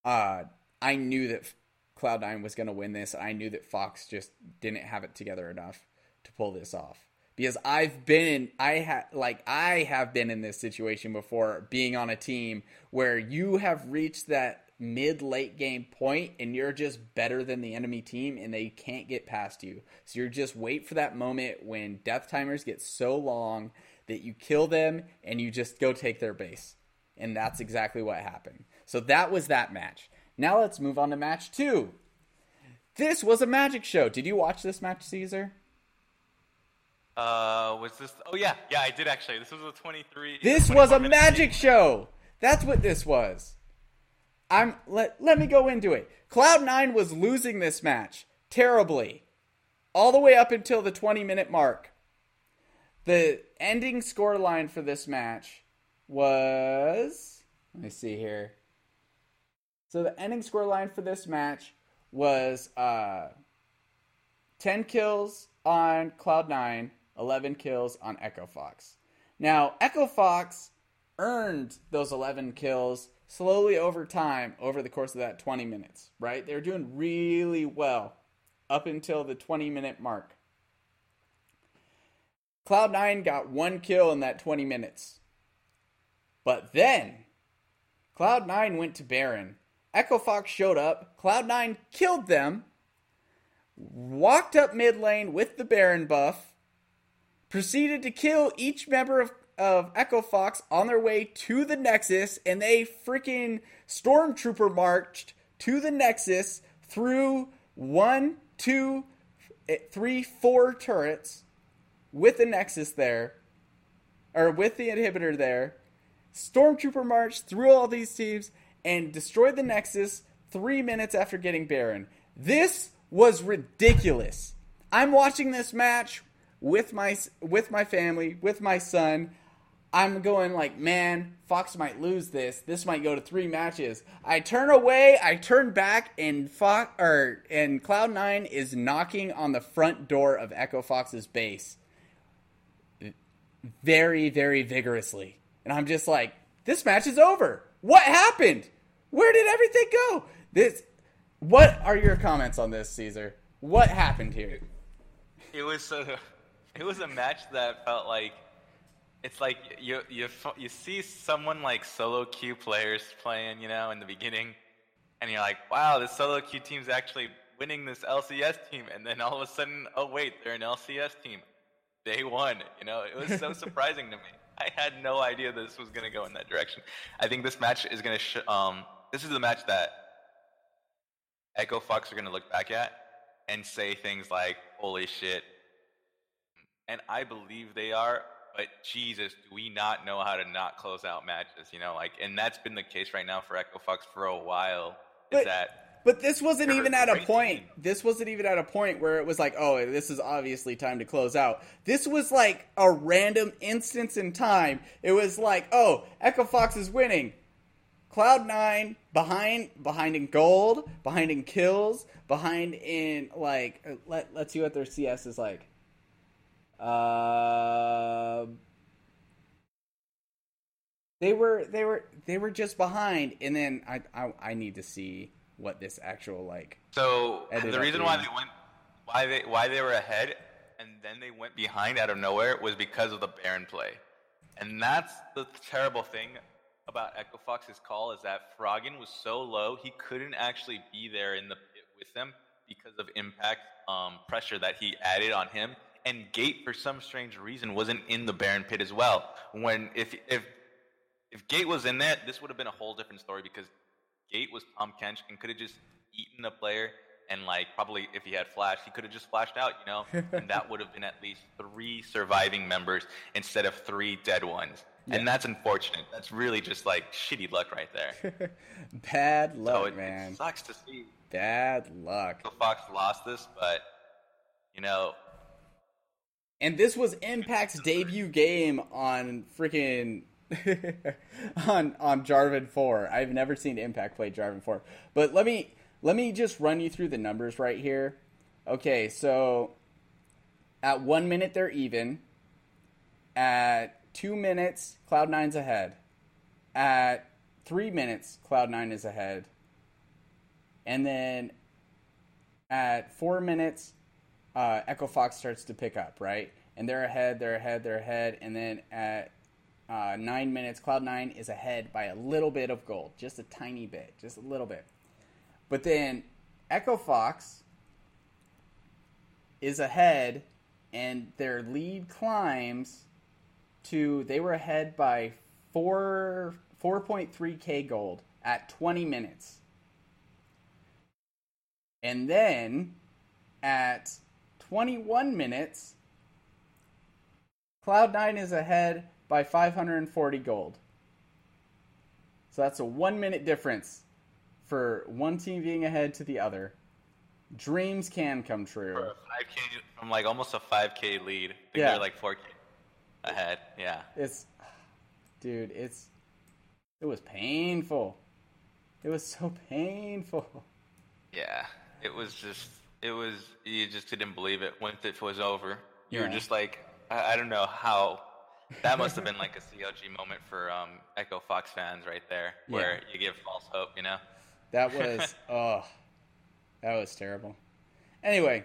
uh, I knew that Cloud9 was going to win this. I knew that Fox just didn't have it together enough to pull this off because I've been I have like I have been in this situation before being on a team where you have reached that mid late game point and you're just better than the enemy team and they can't get past you. So you're just wait for that moment when death timers get so long that you kill them and you just go take their base. And that's exactly what happened. So that was that match. Now let's move on to match 2. This was a magic show. Did you watch this match, Caesar? Uh, was this? Oh yeah, yeah, I did actually. This was a 23. This was a magic show. That's what this was. I'm let let me go into it. Cloud9 was losing this match terribly. All the way up until the 20 minute mark. The ending scoreline for this match was let me see here. So the ending scoreline for this match was uh 10 kills on Cloud9, 11 kills on Echo Fox. Now, Echo Fox earned those 11 kills slowly over time over the course of that 20 minutes, right? They were doing really well up until the 20 minute mark. Cloud9 got one kill in that 20 minutes. But then, Cloud9 went to Baron. Echo Fox showed up. Cloud9 killed them. Walked up mid lane with the Baron buff. Proceeded to kill each member of of Echo Fox on their way to the Nexus, and they freaking stormtrooper marched to the Nexus through one, two, eh, three, four turrets with the Nexus there. or with the inhibitor there, Stormtrooper marched through all these teams and destroyed the Nexus three minutes after getting Baron. This was ridiculous. I'm watching this match with my with my family, with my son. I'm going like, man, Fox might lose this. This might go to three matches. I turn away, I turn back, and Fox or and Cloud Nine is knocking on the front door of Echo Fox's base, very, very vigorously. And I'm just like, this match is over. What happened? Where did everything go? This. What are your comments on this, Caesar? What happened here? It was a, <laughs> it was a match that felt like it's like you you you see someone like solo queue players playing, you know, in the beginning, and you're like, wow, this solo queue team's actually winning this LCS team, and then all of a sudden, oh wait, they're an LCS team. They won. You know, it was so <laughs> surprising to me. I had no idea this was going to go in that direction. I think this match is going to. Sh- um, this is the match that Echo Fox are going to look back at and say things like, "Holy shit!" And I believe they are. But Jesus, do we not know how to not close out matches? You know, like, and that's been the case right now for Echo Fox for a while. Is But- that But this wasn't even at a point. team. This wasn't even at a point where it was like, oh, this is obviously time to close out. This was like a random instance in time. It was like, oh, Echo Fox is winning. Cloud Nine behind, behind in gold, behind in kills, behind in like. Let Let's see what their CS is like. Uh, they were they were they were just behind, and then I I, I need to see what this actual like. So the reason why they went, why they why they were ahead, and then they went behind out of nowhere was because of the Baron play, and that's the terrible thing about Echo Fox's call is that Froggen was so low he couldn't actually be there in the pit with them because of impact um, pressure that he added on him, and Gate for some strange reason wasn't in the Baron pit as well. When if if if Gate was in that, this would have been a whole different story because Gate was Tahm Kench and could have just eaten the player and like probably if he had flash, he could have just flashed out, you know, <laughs> and that would have been at least three surviving members instead of three dead ones. And that's unfortunate. That's really just like shitty luck right there. <laughs> Bad luck, it, it man. sucks to see Bad luck. the Fox lost this, but you know, And this was Impact's debut game on freaking <laughs> on on Jarvan 4. I've never seen Impact play Jarvan 4. But let me let me just run you through the numbers right here. Okay, so at 1 minute they're even. At 2 minutes Cloud9's ahead. At 3 minutes Cloud9 is ahead. And then at 4 minutes uh, Echo Fox starts to pick up, right? And they're ahead, they're ahead, they're ahead, and then at uh, nine minutes, Cloud Nine is ahead by a little bit of gold, just a tiny bit, just a little bit. But then Echo Fox is ahead, and their lead climbs to they were ahead by four four point three k gold at twenty minutes, and then at 21 minutes, Cloud9 is ahead by 540 gold. So that's a one minute difference for one team being ahead to the other. Dreams can come true. for 5K from like almost a 5K lead. I think Yeah. they're like 4K ahead. Yeah. It's, dude, it's, it was painful. It was so <laughs> painful. Yeah, it was just, it was, you just couldn't believe it once it was over. You were just like, I, I don't know how, that must have been like a CLG moment for um, Echo Fox fans right there, where Yeah. you give false hope, you know? That <laughs> was oh, that was terrible. Anyway,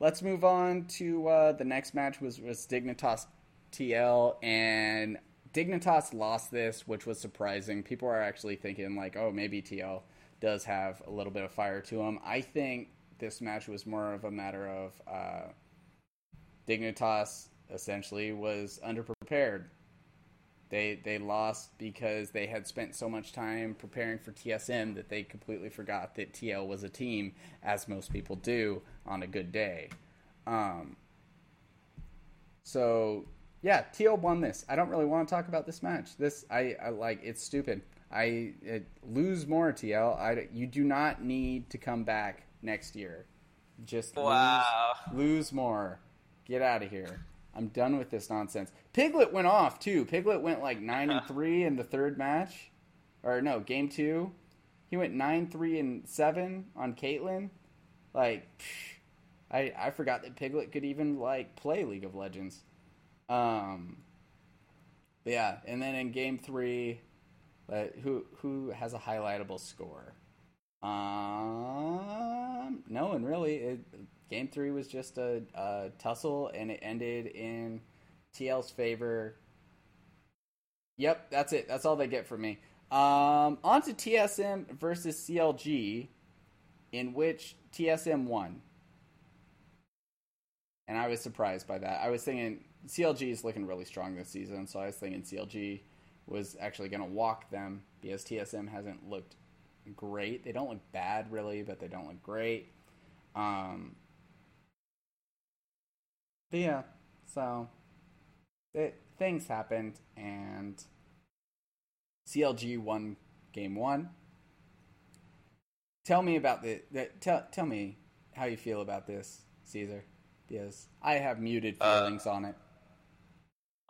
let's move on to uh, the next match was was Dignitas TL and Dignitas lost this, which was surprising. People are actually thinking like, oh, maybe TL does have a little bit of fire to him. I think this match was more of a matter of uh, Dignitas essentially was underprepared. They they lost because they had spent so much time preparing for TSM that they completely forgot that TL was a team, as most people do on a good day. Um, so yeah, TL won this. I don't really want to talk about this match. This I, I like. It's stupid. I it, lose more TL. I you do not need to come back next year. Just Wow. lose, lose more. Get out of here. I'm done with this nonsense. Piglet went off too. Piglet went like nine and three in the third match, or no, game two. He went nine three and seven on Caitlyn. Like, psh, I I forgot that Piglet could even like play League of Legends. Um, yeah, and then in game three, uh, who who has a highlightable score? Um, no and really. It, game three was just a, a tussle, and it ended in TL's favor. Yep, that's it. That's all they get from me. Um, on to TSM versus CLG, in which TSM won. And I was surprised by that. I was thinking CLG is looking really strong this season, so I was thinking CLG was actually going to walk them because TSM hasn't looked great. They don't look bad, really, but they don't look great. Um, but yeah, so it, things happened, and CLG won game one. Tell me about the, the tell tell me how you feel about this, Caesar, because I have muted Uh, feelings on it.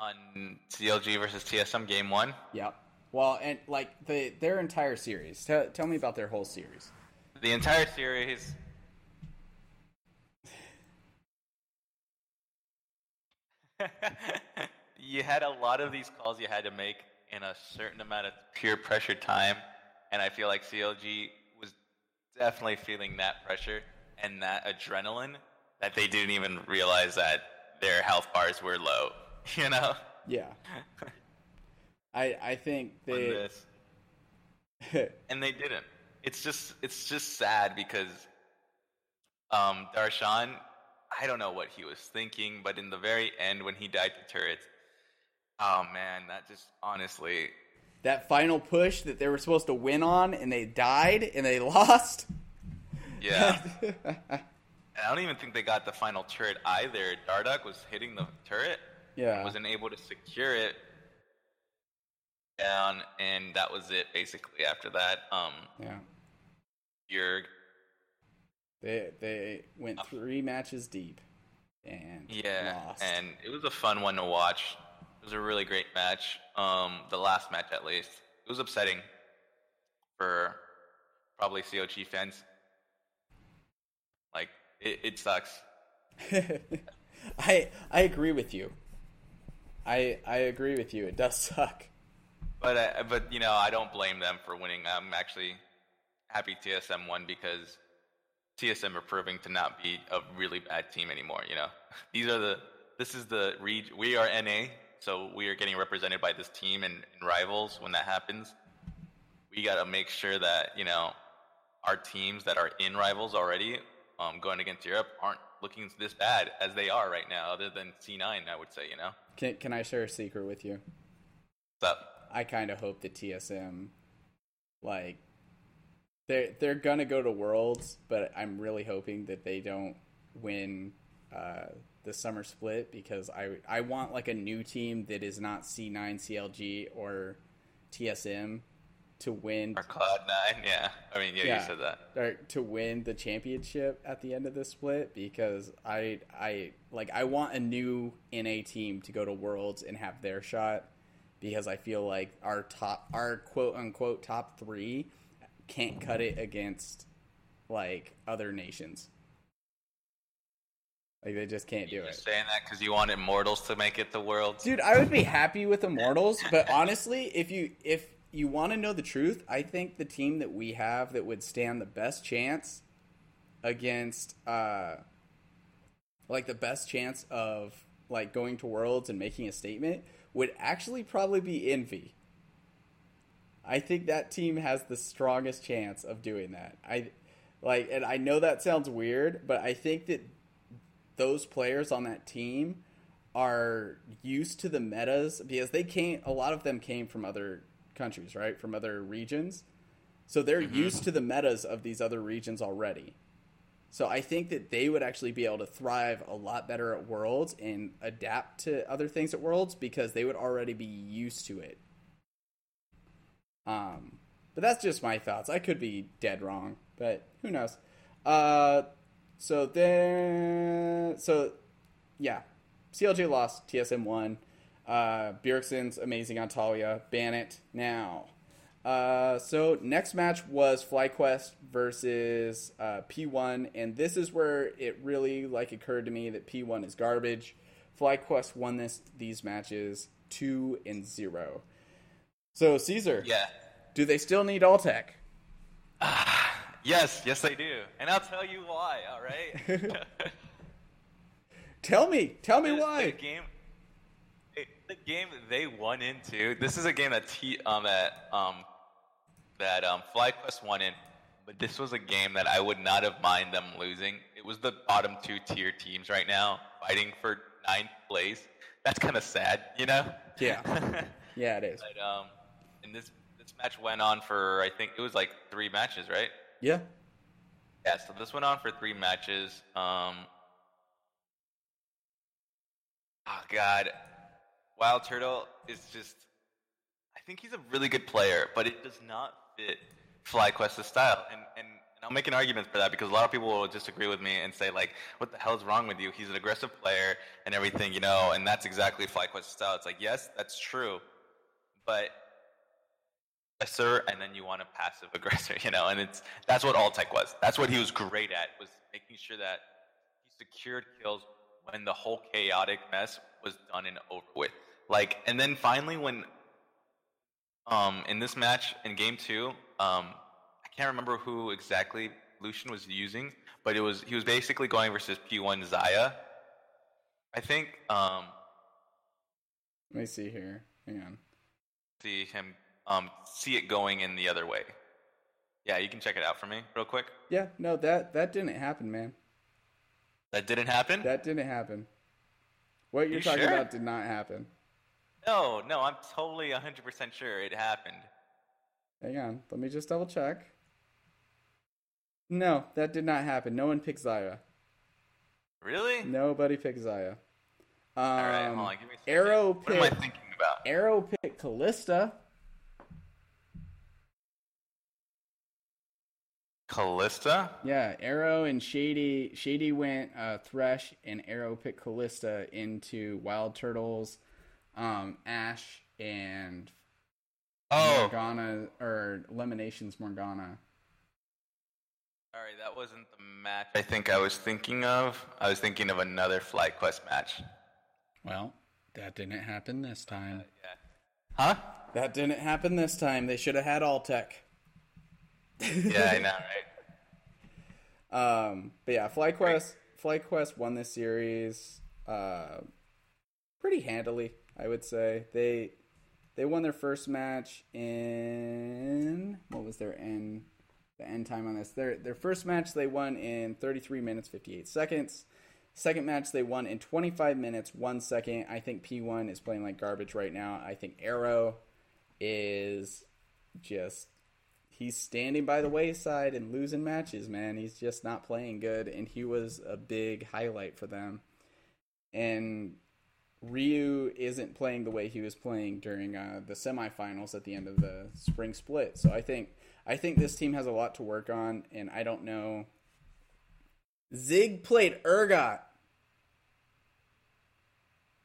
On CLG versus TSM game one. Yep. Well, and like the their entire series. Tell, tell me about their whole series. The entire series. <laughs> you had a lot of these calls you had to make in a certain amount of pure pressure time, and I feel like CLG was definitely feeling that pressure and that adrenaline that they didn't even realize that their health bars were low. <laughs> You know, Yeah. <laughs> I I think they <laughs> and they didn't. It's just it's just sad because um Darshan, I don't know what he was thinking, but in the very end when he died to turrets, oh man, that just honestly that final push that they were supposed to win on and they died and they <laughs> lost. yeah. I don't even think they got the final turret either. Dardoch was hitting the turret, yeah. wasn't able to secure it down, and that was it basically after that. Um Yeah. you're They they went three matches deep and Yeah, lost. and it was a fun one to watch. It was a really great match. Um, the last match, at least, it was upsetting for probably CLG fans. Like, it, it sucks. <laughs> I I agree with you. I I agree with you. It does <laughs> suck. But uh, but you know, I don't blame them for winning. I'm actually happy TSM won because TSM are proving to not be a really bad team anymore. You know, <laughs> these are the this is the reg- we are NA, so we are getting represented by this team and, and rivals. When that happens, we got to make sure that you know our teams that are in rivals already, um, going against Europe, aren't looking this bad as they are right now. Other than C9, I would say. You know, Can can I share a secret with you? what's up? I kind of hope that TSM, like, they're they're gonna go to Worlds, but I'm really hoping that they don't win uh, the summer split because I I want like a new team that is not C9 CLG or TSM to win Or Cloud Nine, yeah. I mean, yeah, Yeah. you said that. or to win the championship at the end of the split because I I like I want a new NA team to go to Worlds and have their shot because I feel like our top our quote unquote top 3 can't cut it against like other nations. Like they just can't do You're it. just saying that because you want Immortals to make it the world. Dude, I would be happy with Immortals, but honestly, if you if you want to know the truth, I think the team that we have that would stand the best chance against uh like the best chance of like going to worlds and making a statement would actually probably be Envy. I think that team has the strongest chance of doing that. I like and I know that sounds weird, but I think that those players on that team are used to the metas because they came a lot of them came from other countries, right? From other regions. So they're mm-hmm. used to the metas of these other regions already. So I think that they would actually be able to thrive a lot better at Worlds and adapt to other things at Worlds because they would already be used to it. Um, but that's just my thoughts. I could be dead wrong, but who knows? Uh, so then, so yeah, CLG lost, TSM won. Uh, Bjergsen's amazing on Taliyah. Ban it now. Uh, so next match was FlyQuest versus uh, P1, and this is where it really like occurred to me that P1 is garbage. FlyQuest won this these matches two and zero. So Caesar, Yeah. do they still need Altec? <sighs> Yes, yes, they do, and I'll tell you why. All right. <laughs> <laughs> Tell me, tell me why. The game, the game they won into. This is a game that T, um that um that um FlyQuest won in, but this was a game that I would not have mind them losing. It was the bottom two tier teams right now fighting for ninth place. That's kind of sad, you know. Yeah. <laughs> Yeah, it is. but um, and this this match went on for I think it was like three matches, right? Yeah. Yeah, so this went on for three matches. Um, oh God, Wild Turtle is just. I think he's a really good player, but it does not fit FlyQuest's style, and and. And I'll make an argument for that because a lot of people will disagree with me and say like, "What the hell is wrong with you? He's an aggressive player and everything, you know." And that's exactly FlyQuest's style. It's like, yes, that's true, but aggressor and then you want a passive aggressor, <laughs> you know, and it's that's what Altec was. That's what he was great at was making sure that he secured kills when the whole chaotic mess was done and over with. Like, and then finally when um in this match in game two, um I can't remember who exactly Lucian was using, but it was he was basically going versus P1 Xayah. I think um Let me see here. Hang on. see him um, see it going in the other way. Yeah, you can check it out for me real quick. Yeah, no, that that didn't happen, man. That didn't happen. That didn't happen. What you're You talking sure? about did not happen. No, no, I'm totally 100% sure it happened. Hang on, let me just double check. No, that did not happen. No one picked Xayah. Really? Nobody picked Xayah. Um, All right, hold on. Give me a second. Arrow What am I thinking about? Arrow picked Kalista. Kalista? Yeah, Arrow and Shady Shady went uh, Thresh and Arrow picked Kalista into Wild Turtles, um, Ashe and Oh, Morgana or LemonNation's Morgana. sorry, that wasn't the match I think I was thinking of. I was thinking of another FlyQuest match. Well, that didn't happen this time. Yeah. Huh? That didn't happen this time. They should have had Altec. <laughs> Yeah, I know, right? Um, but yeah, FlyQuest FlyQuest won this series uh, pretty handily, I would say. They they won their first match in what was their end the end time on this? Their their first match they won in 33 minutes 58 seconds. Second match they won in 25 minutes 1 second. I think P1 is playing like garbage right now. I think Arrow is just he's standing by the wayside and losing matches, man. He's just not playing good, and he was a big highlight for them. And Ryu isn't playing the way he was playing during uh, the semifinals at the end of the spring split. So I think I think this team has a lot to work on, and I don't know. Zig played Urgot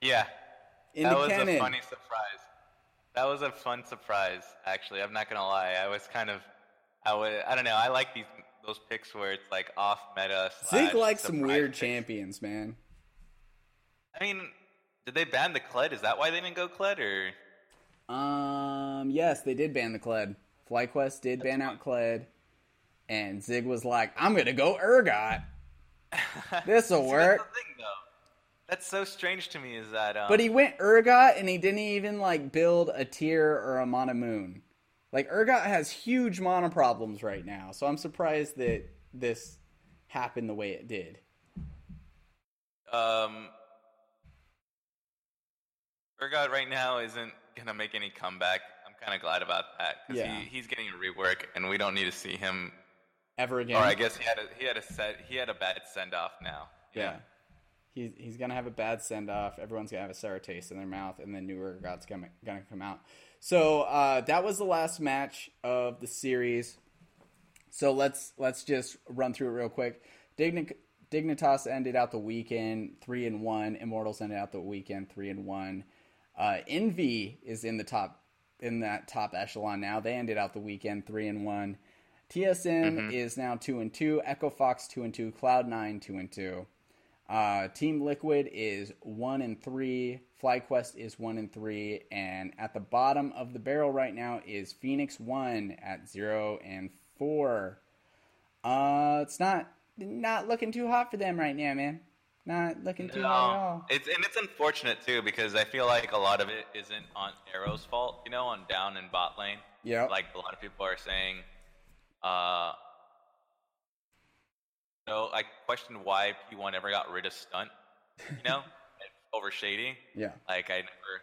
Yeah. in that was cannon. a funny surprise. That was a fun surprise, actually. I'm not gonna lie. I was kind of, I would, I don't know. I like these those picks where it's like off meta. Zig likes some weird picks. champions, man. I mean, did they ban the Kled? Is that why they didn't go Kled, or? Um, yes, they did ban the Kled. FlyQuest did ban out Kled, and Zig was like, "I'm gonna go Urgot." <laughs> This'll work. That's the thing, though. That's so strange to me. Is that? Um, But he went Urgot, and he didn't even like build a tier or a Manamune. Like Urgot has huge mana problems right now, so I'm surprised that this happened the way it did. Um, Urgot right now isn't gonna make any comeback. I'm kind of glad about that because Yeah. he, he's getting a rework, and we don't need to see him ever again. Or I guess he had a he had a set he had a bad send off now. Yeah. He's, he's gonna have a bad send off. Everyone's gonna have a sour taste in their mouth, and then new Urgot's gonna gonna come out. So uh, that was the last match of the series. So let's let's just run through it real quick. Digni- Dignitas ended out the weekend three and one. Immortals ended out the weekend three and one. Uh, Envy is in the top in that top echelon now. They ended out the weekend three and one. TSM is now two and two. Echo Fox two and two. Cloud Nine two and two. Uh, Team Liquid is one and three. FlyQuest is one and three, and at the bottom of the barrel right now is Phoenix One at zero and four. Uh, it's not not looking too hot for them right now, man. Not looking too hot at all. It's and it's unfortunate too because I feel like a lot of it isn't on Arrow's fault, you know, on down and bot lane. Yeah. Like a lot of people are saying, uh, know, I question why P1 ever got rid of stunt, you know, <laughs> over shady. Yeah, Like I never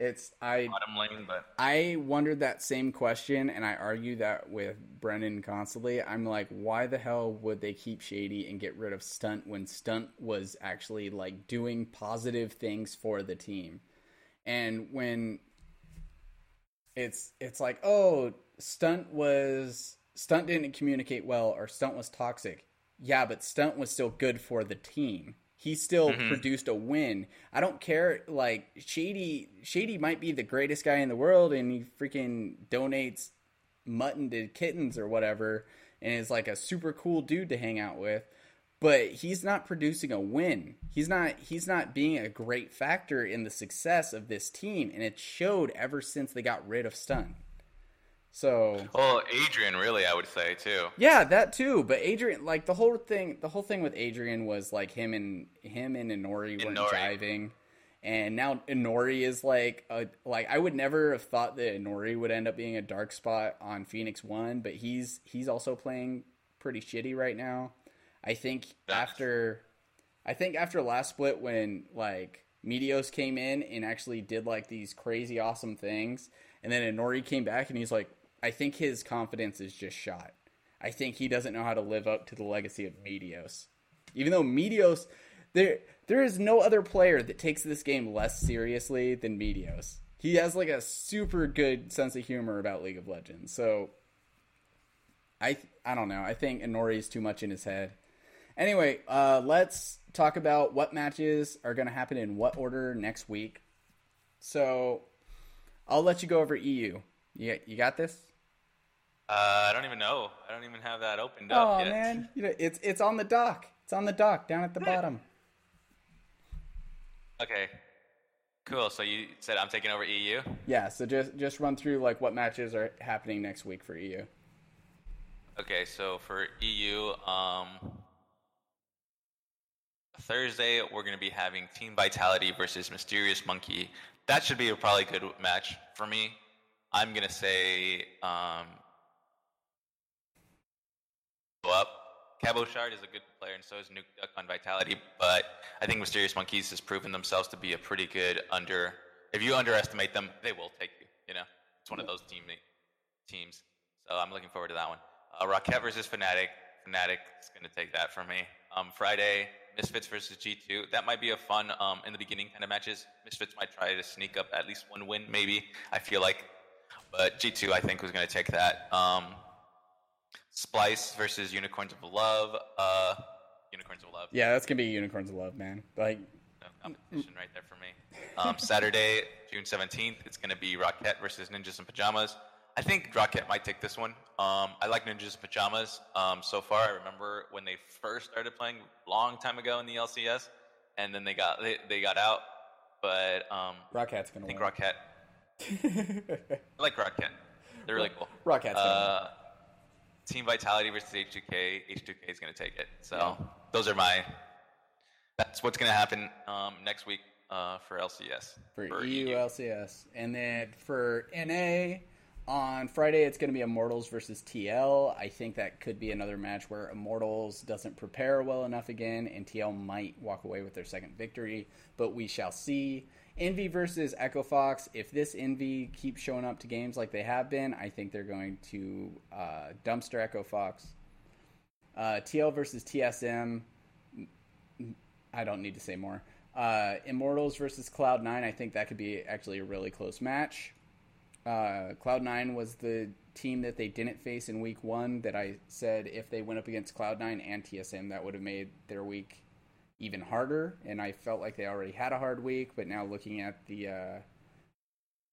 it's I bottom lane, but I wondered that same question, and I argue that with Brennan constantly. I'm like, why the hell would they keep Shady and get rid of Stunt when Stunt was actually like doing positive things for the team? And when it's it's like, oh, Stunt was Stunt didn't communicate well, or Stunt was toxic. Yeah, but Stunt was still good for the team. He still mm-hmm. produced a win. I don't care. Like Shady, Shady might be the greatest guy in the world, and he freaking donates mutton to kittens or whatever, and is like a super cool dude to hang out with. But he's not producing a win. He's not. He's not being a great factor in the success of this team, and it showed ever since they got rid of Stun. So well, Adrian really, I would say too. yeah, that too. But Adrian, like the whole thing, the whole thing with Adrian was like him and him and Inori weren't Inori. jiving, and now Inori is like a like I would never have thought that Inori would end up being a dark spot on Phoenix One, but he's he's also playing pretty shitty right now. I think after, I think after last split when like Meteos came in and actually did like these crazy awesome things, and then Inori came back and he's like, I think his confidence is just shot. I think he doesn't know how to live up to the legacy of Meteos. Even though Meteos, there there is no other player that takes this game less seriously than Meteos. He has like a super good sense of humor about League of Legends. So I I don't know. I think Inori is too much in his head. Anyway, uh, let's talk about what matches are going to happen in what order next week. So I'll let you go over EU. You you got this? Uh, I don't even know. I don't even have that opened Oh up yet. man, you know, it's it's on the dock. It's on the dock down at the bottom. Okay. Cool. So you said I'm taking over EU. Yeah, so just just run through like what matches are happening next week for EU. Okay, so for EU, um, Thursday we're going to be having Team Vitality versus Mysterious Monkey. That should be a probably good match for me. I'm going to say um, go up. Cabochard is a good player, and so is Nuke Duck on Vitality. But I think Mysterious Monkeys has proven themselves to be a pretty good under. If you underestimate them, they will take you. You know, it's one of those team teams. So I'm looking forward to that one. Uh, ROCCAT versus Fnatic. Fnatic is going to take that from me. Um, Friday, Misfits versus G2. That might be a fun um, in the beginning kind of matches. Misfits might try to sneak up at least one win, maybe. I feel like, but G2 I think was going to take that. Um, Splyce versus Unicorns of Love. Uh, Unicorns of Love. Yeah, that's gonna be Unicorns of Love, man. Like, No competition right there for me. Um, <laughs> Saturday, June 17th, it's going to be ROCCAT versus Ninjas in Pajamas. I think ROCCAT might take this one. Um, I like Ninjas in Pajamas um, so far. I remember when they first started playing long time ago in the LCS, and then they got they, they got out. But um, ROCCAT's gonna think win. ROCCAT. <laughs> I like ROCCAT. They're really cool. ROCCAT's gonna Uh, Team Vitality versus H2K. H2K is going to take it. So Yeah. those are my. That's what's going to happen um, next week uh, for LCS. for, E EU EU. LCS, and then for NA on Friday, it's going to be Immortals versus TL. I think that could be another match where Immortals doesn't prepare well enough again, and TL might walk away with their second victory, but we shall see. Envy versus Echo Fox. If this Envy keeps showing up to games like they have been, I think they're going to uh, dumpster Echo Fox. Uh, TL versus TSM. I don't need to say more. Uh, Immortals versus Cloud9. I think that could be actually a really close match. Uh, Cloud9 was the team that they didn't face in week one that I said if they went up against Cloud9 and TSM, that would have made their week even harder. And I felt like they already had a hard week, but now looking at the uh,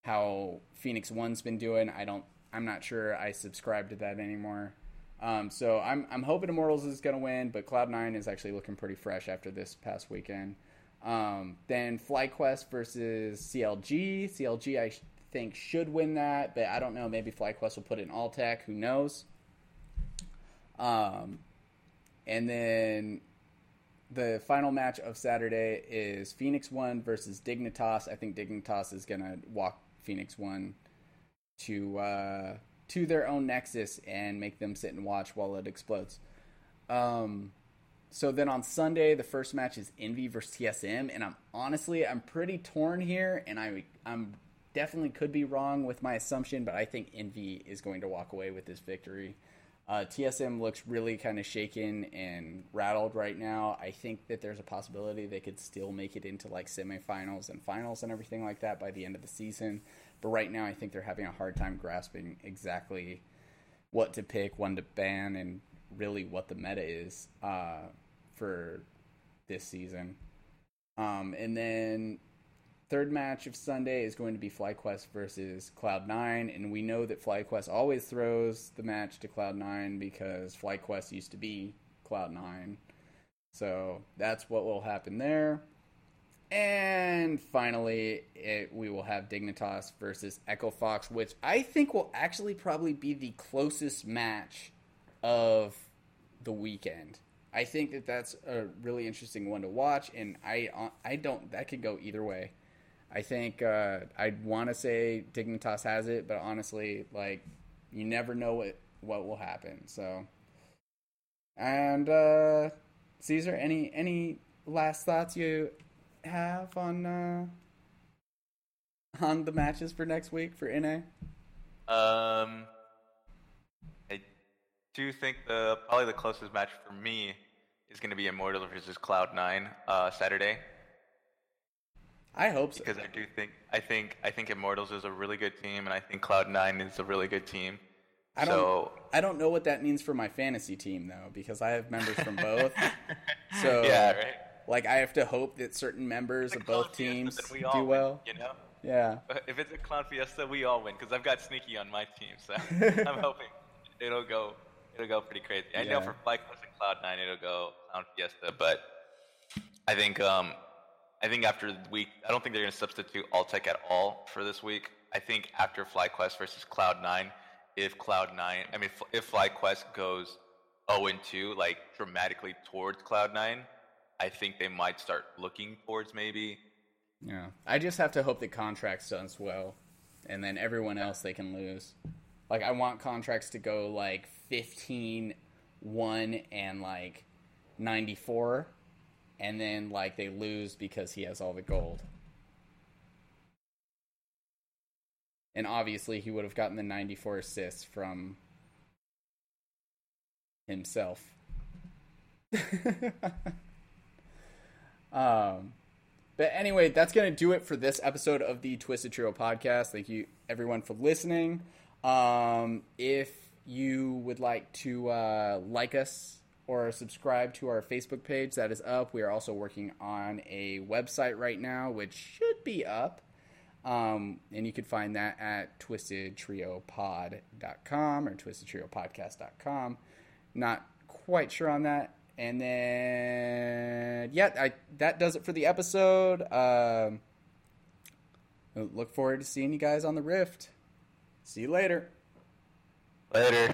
how Phoenix One's been doing, I don't, I'm not sure I subscribe to that anymore. Um, so I'm I'm hoping Immortals is going to win, but Cloud9 is actually looking pretty fresh after this past weekend. Um, then FlyQuest versus CLG. CLG, I think should win that, but I don't know. Maybe FlyQuest will put in Altec. Who knows? Um, and then the final match of Saturday is Phoenix One versus Dignitas. I think Dignitas is gonna walk Phoenix One to uh, to their own nexus and make them sit and watch while it explodes. Um, so then on Sunday, the first match is Envy versus TSM, and I'm honestly I'm pretty torn here, and I I'm definitely could be wrong with my assumption, but I think Envy is going to walk away with this victory. Uh, TSM looks really kind of shaken and rattled right now. I think that there's a possibility they could still make it into like semifinals and finals and everything like that by the end of the season. But right now, I think they're having a hard time grasping exactly what to pick, when to ban, and really what the meta is uh, for this season. Um, and then Third match of Sunday is going to be FlyQuest versus Cloud9, and we know that FlyQuest always throws the match to Cloud9 because FlyQuest used to be Cloud9. So that's what will happen there. And finally, it, we will have Dignitas versus Echo Fox, which I think will actually probably be the closest match of the weekend. I think that that's a really interesting one to watch, and I I don't that could go either way. I think uh, I'd want to say Dignitas has it, but honestly, like you never know what what will happen. So, and uh, Caesar, any any last thoughts you have on uh, on the matches for next week for NA? Um, I do think the probably the closest match for me is going to be Immortal versus Cloud Nine uh, Saturday. I hope so. Because I do think I think I think Immortals is a really good team, and I think Cloud Nine is a really good team. I don't, so I don't know what that means for my fantasy team though, because I have members from both. <laughs> so yeah, right. Like I have to hope that certain members of both teams we do win, well. You know. Yeah. If it's a Clown Fiesta, we all win because I've got Sneaky on my team, so <laughs> I'm hoping it'll go it'll go pretty crazy. I Yeah. know for FlyQuest and Cloud Nine it'll go Clown Fiesta, but I think um I think after the week I don't think they're gonna substitute Altec at all for this week. I think after FlyQuest versus Cloud Nine, if Cloud Nine I mean if, FlyQuest goes 0 and 2, like dramatically towards Cloud Nine, I think they might start looking towards maybe Yeah. I just have to hope that Contractz does well, and then everyone else they can lose. Like I want Contractz to go like 15 1 and like 94 and then like they lose because he has all the gold. And obviously he would have gotten the 94 assists from himself. <laughs> um but anyway, that's going to do it for this episode of the Twisted Trio podcast. Thank you, everyone, for listening. Um, if you would like to uh, like us or subscribe to our Facebook page, that is up. We are also working on a website right now, which should be up. Um, and you can find that at twistedtriopod.com or twistedtriopodcast.com. Not quite sure on that. And then, yeah, I, that does it for the episode. Um, look forward to seeing you guys on the Rift. See you later. later.